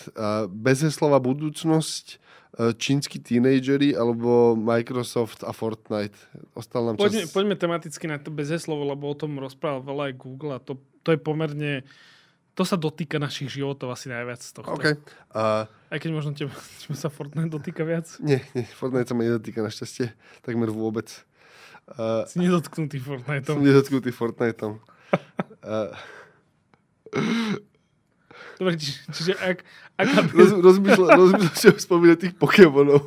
bez slova budúcnosť čínsky tínejdžeri alebo Microsoft a Fortnite. Ostal nám čas... poďme tematicky na to bez slovo, lebo o tom rozprával veľa aj Google a to, to je pomerne to sa dotýka našich životov asi najviac z tohto. Okay. Uh, Aj keď možno tebe, (laughs) tebe sa Fortnite dotýka viac? Nie, nie, Fortnite sa ma nedotýka našťastie, takmer vôbec. Uh, si nedotknutý Fortniteom. Som nedotknutý Fortniteom. uh, (laughs) Dobre, či, čiže ak... ak Roz, rozmýšľam, že spomínať tých Pokémonov.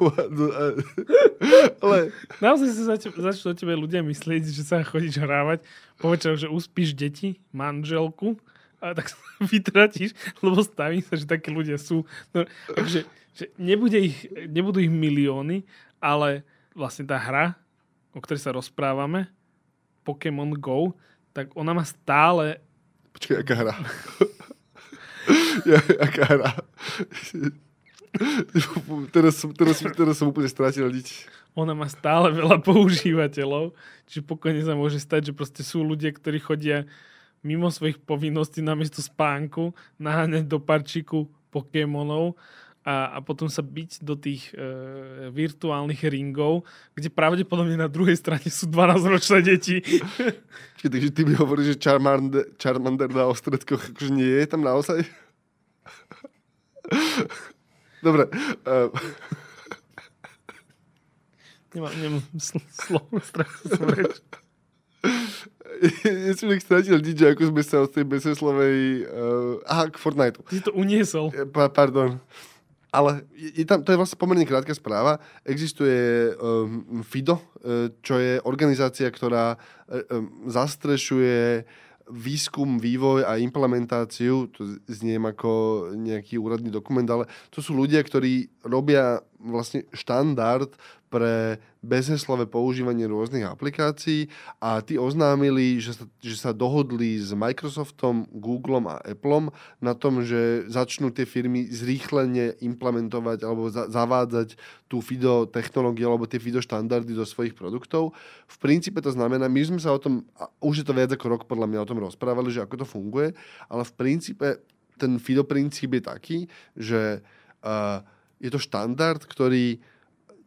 Ale... Naozaj sa zač- začnú o tebe ľudia myslieť, že sa chodíš hrávať, povečer, že uspíš deti, manželku a tak sa (laughs) vytratíš, lebo stavím sa, že takí ľudia sú. No, takže že nebude ich, nebudú ich milióny, ale vlastne tá hra, o ktorej sa rozprávame, Pokémon Go, tak ona má stále... Počkaj, aká hra? (laughs) ja, aká hra? teraz, som, teraz, teraz som úplne strátil nič. Ona má stále veľa používateľov, čiže pokojne sa môže stať, že proste sú ľudia, ktorí chodia mimo svojich povinností namiesto spánku naháňať do parčiku Pokémonov a, a potom sa byť do tých e, virtuálnych ringov, kde pravdepodobne na druhej strane sú 12-ročné deti. Čiže, takže ty mi hovoríš, že Charmander, Charmander na ostredkoch akože nie je tam naozaj? Dobre. Uh... Nemám, nemám sl- slovo, som reč. Ja som ich stratil nič, ako sme sa od tej bezeslovej... Uh, aha, k Fortniteu. Ty to uniesol. Pa, pardon. Ale je tam, to je vlastne pomerne krátka správa. Existuje um, FIDO, uh, čo je organizácia, ktorá um, zastrešuje výskum, vývoj a implementáciu, to zniem ako nejaký úradný dokument, ale to sú ľudia, ktorí robia vlastne štandard pre bezheslové používanie rôznych aplikácií a tí oznámili, že sa, že sa dohodli s Microsoftom, Googlem a Appleom na tom, že začnú tie firmy zrýchlene implementovať alebo za, zavádzať tú FIDO technológiu alebo tie FIDO štandardy do svojich produktov. V princípe to znamená, my sme sa o tom, už je to viac ako rok podľa mňa o tom rozprávali, že ako to funguje, ale v princípe ten FIDO princíp je taký, že uh, je to štandard, ktorý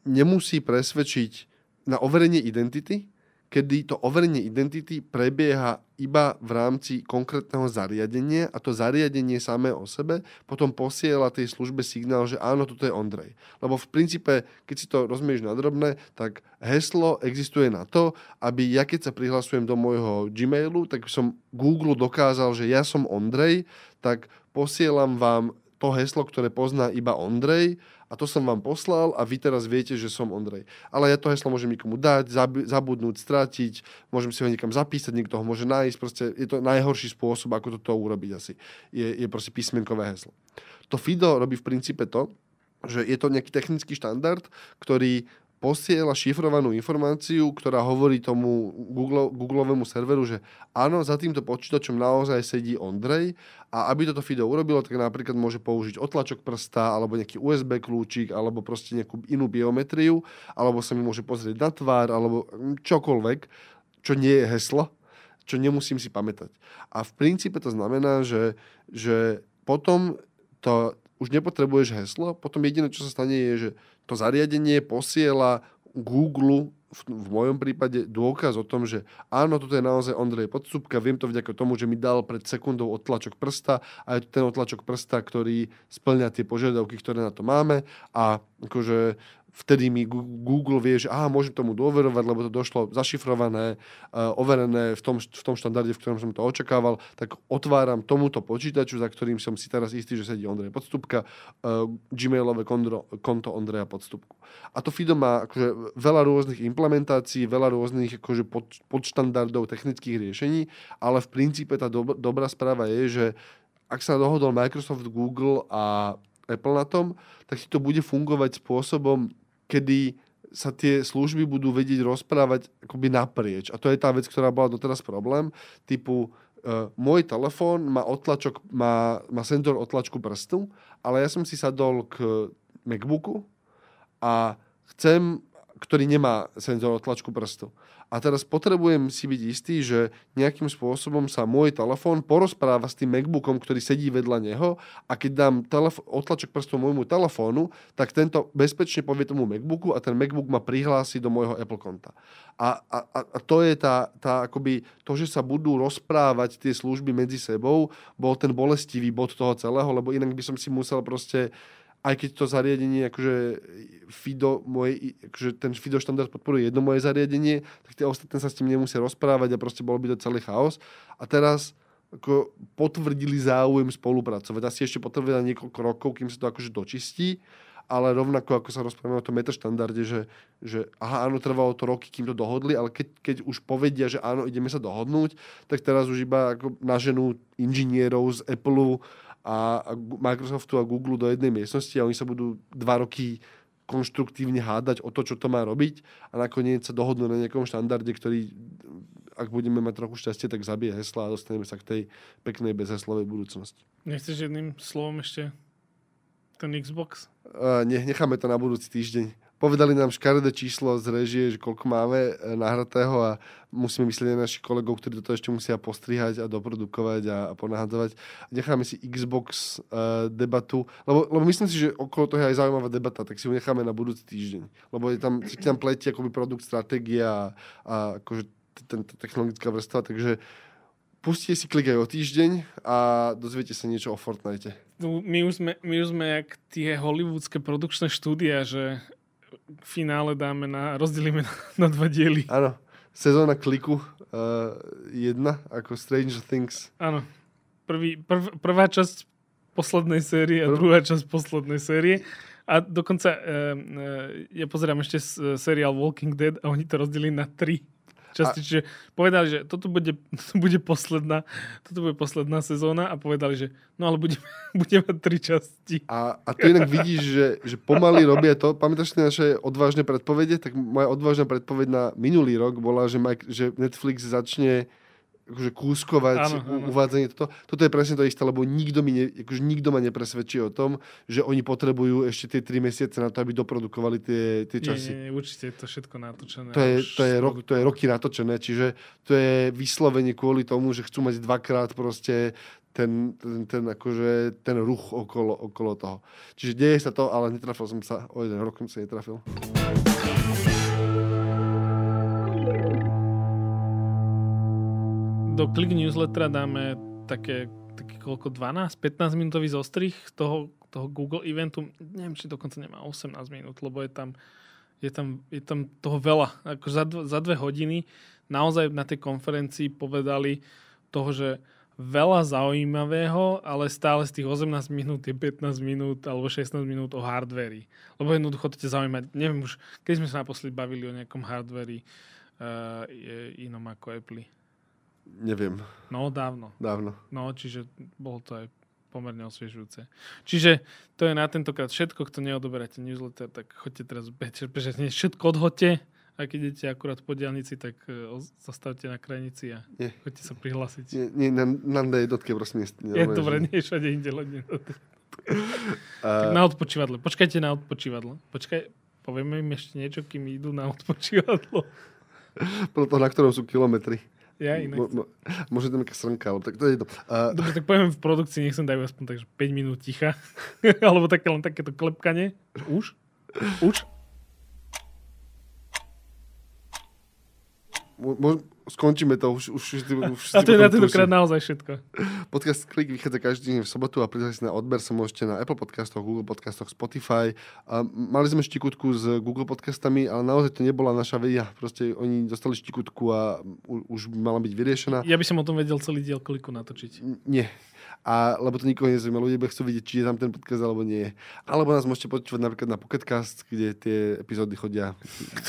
nemusí presvedčiť na overenie identity, kedy to overenie identity prebieha iba v rámci konkrétneho zariadenia a to zariadenie samé o sebe potom posiela tej službe signál, že áno, toto je Ondrej. Lebo v princípe, keď si to rozumieš na drobné, tak heslo existuje na to, aby ja keď sa prihlasujem do môjho Gmailu, tak som Google dokázal, že ja som Ondrej, tak posielam vám to heslo, ktoré pozná iba Ondrej a to som vám poslal a vy teraz viete, že som Ondrej. Ale ja to heslo môžem nikomu dať, zab- zabudnúť, stratiť, môžem si ho niekam zapísať, niekto ho môže nájsť, proste je to najhorší spôsob, ako toto urobiť asi. Je, je proste písmenkové heslo. To FIDO robí v princípe to, že je to nejaký technický štandard, ktorý posiela šifrovanú informáciu, ktorá hovorí tomu Google, Googleovému serveru, že áno, za týmto počítačom naozaj sedí Ondrej a aby toto FIDO urobilo, tak napríklad môže použiť otlačok prsta alebo nejaký USB kľúčik alebo proste nejakú inú biometriu alebo sa mi môže pozrieť na tvár alebo čokoľvek, čo nie je heslo, čo nemusím si pamätať. A v princípe to znamená, že, že potom to, už nepotrebuješ heslo, potom jediné, čo sa stane, je, že to zariadenie posiela Google v, v mojom prípade dôkaz o tom, že áno, toto je naozaj Ondrej Podstupka, viem to vďaka tomu, že mi dal pred sekundou odtlačok prsta a je to ten odtlačok prsta, ktorý splňa tie požiadavky, ktoré na to máme a akože vtedy mi Google vie, že aha, môžem tomu dôverovať, lebo to došlo zašifrované, uh, overené v tom, v tom štandarde, v ktorom som to očakával, tak otváram tomuto počítaču, za ktorým som si teraz istý, že sedí Ondrej Podstupka, uh, gmailové konto, konto Ondreja Podstupku. A to FIDO má akože veľa rôznych implementácií, veľa rôznych akože pod, podštandardov technických riešení, ale v princípe tá dob- dobrá správa je, že ak sa dohodol Microsoft, Google a Apple na tom, tak ti to bude fungovať spôsobom, kedy sa tie služby budú vedieť rozprávať akoby naprieč. A to je tá vec, ktorá bola doteraz problém. Typu, uh, môj telefón má, otlačok, má, má senzor otlačku prstu, ale ja som si sadol k MacBooku a chcem, ktorý nemá senzor otlačku prstu. A teraz potrebujem si byť istý, že nejakým spôsobom sa môj telefón porozpráva s tým MacBookom, ktorý sedí vedľa neho a keď dám telef- otlačok prstom môjmu telefónu, tak tento bezpečne povie tomu MacBooku a ten MacBook ma prihlási do môjho Apple konta. A, a, a to je tá, tá akoby, to, že sa budú rozprávať tie služby medzi sebou, bol ten bolestivý bod toho celého, lebo inak by som si musel proste aj keď to zariadenie, akože FIDO, moje, akože ten FIDO štandard podporuje jedno moje zariadenie, tak tie ostatné sa s tým nemusia rozprávať a proste bol by to celý chaos. A teraz ako potvrdili záujem spolupracovať. Asi ešte na niekoľko rokov, kým sa to akože dočistí, ale rovnako ako sa rozprávame o tom metaštandarde, že, že aha, áno, trvalo to roky, kým to dohodli, ale keď, keď už povedia, že áno, ideme sa dohodnúť, tak teraz už iba ako naženú inžinierov z Apple a, Microsoftu a Google do jednej miestnosti a oni sa budú dva roky konštruktívne hádať o to, čo to má robiť a nakoniec sa dohodnú na nejakom štandarde, ktorý, ak budeme mať trochu šťastie, tak zabije hesla a dostaneme sa k tej peknej bezheslovej budúcnosti. Nechceš jedným slovom ešte ten Xbox? Uh, ne, necháme to na budúci týždeň. Povedali nám škaredé číslo z režie, že koľko máme e, nahratého a musíme myslieť na našich kolegov, ktorí toto ešte musia postrihať a doprodukovať a, a ponahadzovať. Necháme si Xbox uh, debatu, lebo, lebo myslím si, že okolo toho je aj zaujímavá debata, tak si ju necháme na budúci týždeň. Lebo je tam, tam pletie akoby produkt, stratégia a, a akože ten, technologická vrstva, takže pustite si klik aj o týždeň a dozviete sa niečo o Fortnite. No, my už sme, my už sme jak tie hollywoodske produkčné štúdia, že finále dáme na, rozdelíme na, na dva diely. Áno, sezóna kliku uh, jedna, ako Stranger Things. Áno, Prvý, prv, prvá časť poslednej série a Prv... druhá časť poslednej série. A dokonca uh, uh, ja pozerám ešte seriál Walking Dead a oni to rozdelili na tri časti. A... Čiže povedali, že toto bude, (laughs) toto bude posledná, toto bude posledná sezóna a povedali, že no ale budeme, (laughs) budeme mať tri časti. A, a tu inak vidíš, že, že pomaly robia to. Pamätáš si naše odvážne predpovede? Tak moja odvážna predpoveď na minulý rok bola, že, Mike, že Netflix začne akože kúskovať áno, áno. uvádzanie toto. Toto je presne to isté, lebo nikto, mi ne, akože nikto ma nepresvedčí o tom, že oni potrebujú ešte tie 3 mesiace na to, aby doprodukovali tie, tie časy. Nie, nie, určite je to všetko natočené. To je, to, je rok, to je roky natočené, čiže to je vyslovene kvôli tomu, že chcú mať dvakrát proste ten, ten, ten, akože, ten ruch okolo, okolo toho. Čiže deje sa to, ale netrafil som sa, o jeden rok som sa netrafil. Do Click Newslettera dáme také, také koľko, 12-15 minútový zostrih toho, toho Google eventu. Neviem, či dokonca nemá 18 minút, lebo je tam, je tam, je tam toho veľa. Ako za, dv- za dve hodiny naozaj na tej konferencii povedali toho, že veľa zaujímavého, ale stále z tých 18 minút je 15 minút alebo 16 minút o hardveri. Lebo jednoducho to ťa zaujímať. Neviem už, keď sme sa naposledy bavili o nejakom hardveri uh, inom ako Apple. Neviem. No, dávno. Dávno. No, čiže bolo to aj pomerne osviežujúce. Čiže to je na tentokrát všetko, kto neodoberáte newsletter, tak choďte teraz bežať, všetko odhoďte a keď idete akurát po diálnici, tak uh, zastavte na krajnici a nie. choďte sa prihlásiť. Nie, nie na, na jednotke prosím. Nie, je dobre, nie všade inde len uh, na (laughs) odpočívadle. Počkajte na odpočívadlo. Počkaj, povieme im ešte niečo, kým idú na odpočívadlo. (laughs) Pro to, na ktorom sú kilometry. Ja inak. Mo, mo, možno to nejaká srnka, ale tak to je jedno. Uh, Dobre, tak poviem v produkcii, nech som dajú aspoň takže 5 minút ticha. (laughs) alebo také len takéto klepkanie. Už? Už? Mo, skončíme to, už, už, už, A to je na tentokrát naozaj všetko. Podcast Klik vychádza každý deň v sobotu a prihlásiť na odber sa môžete na Apple podcastoch, Google podcastoch, Spotify. A mali sme štikutku s Google podcastami, ale naozaj to nebola naša vedia. Proste oni dostali štikutku a už mala byť vyriešená. Ja by som o tom vedel celý diel kliku natočiť. Nie a, lebo to nikoho nezaujíma. Ľudia chcú vidieť, či je tam ten podcast alebo nie. Alebo nás môžete počúvať napríklad na Pocketcast, kde tie epizódy chodia.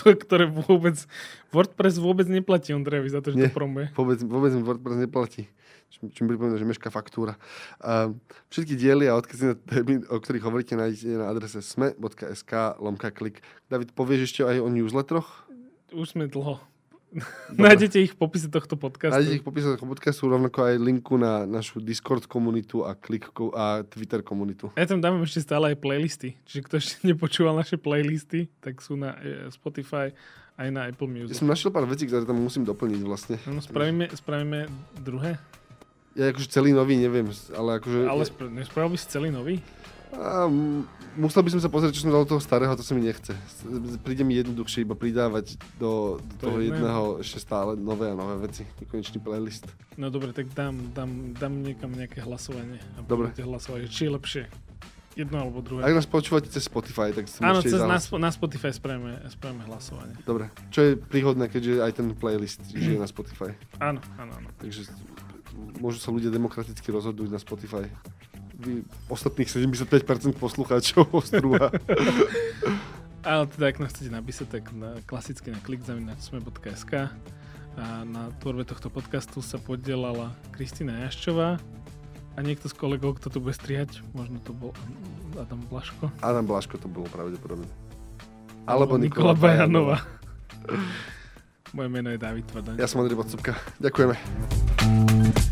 Ktoré vôbec, WordPress vôbec neplatí Ondrejovi za to, že nie, to promuje. Vôbec, vôbec WordPress neplatí. Čím pripomínam, že meška faktúra. Uh, všetky diely a odkazy, o ktorých hovoríte, nájdete na adrese sme.sk lomka klik. David, povieš ešte aj o newsletteroch? Už sme dlho. (laughs) Nájdete ich v popise tohto podcastu. Nájdete ich v popise tohto podcastu, rovnako aj linku na našu Discord komunitu a, klik, a Twitter komunitu. Ja tam dávam ešte stále aj playlisty. Čiže kto ešte (laughs) nepočúval naše playlisty, tak sú na e, Spotify aj na Apple Music. Ja som našiel pár vecí, ktoré tam musím doplniť vlastne. No, spravíme, spravíme druhé? Ja akože celý nový neviem, ale akože... Ale nespravil by si celý nový? A, musel by som sa pozrieť, čo som dal toho starého, to sa mi nechce. Príde mi jednoduchšie iba pridávať do, do toho jedného. jedného ešte stále nové a nové veci. Nekonečný playlist. No dobre, tak dám, dám, dám niekam nejaké hlasovanie. A dobre. hlasovať, či je lepšie. Jedno alebo druhé. Ak nás počúvate cez Spotify, tak sa Áno, cez na, na Spotify spravíme, spravíme hlasovanie. Dobre. Čo je príhodné, keďže aj ten playlist žije na Spotify. Áno, áno, áno. Takže môžu sa ľudia demokraticky rozhodnúť na Spotify. Vy ostatných 75% poslucháčov (laughs) ostrúha. (laughs) Ale teda, ak nás chcete napísať, tak na, klasicky na klikzaminačsme.sk a na tvorbe tohto podcastu sa podielala Kristýna Jaščová a niekto z kolegov, kto to bude strihať, možno to bol Adam Blaško. Adam Blaško to bolo pravdepodobne. Alebo, Alebo Nikola, Nikola Bajanova. Moje meno je David Tvrdaň. Ja som Andrej Podsúbka. Ďakujeme.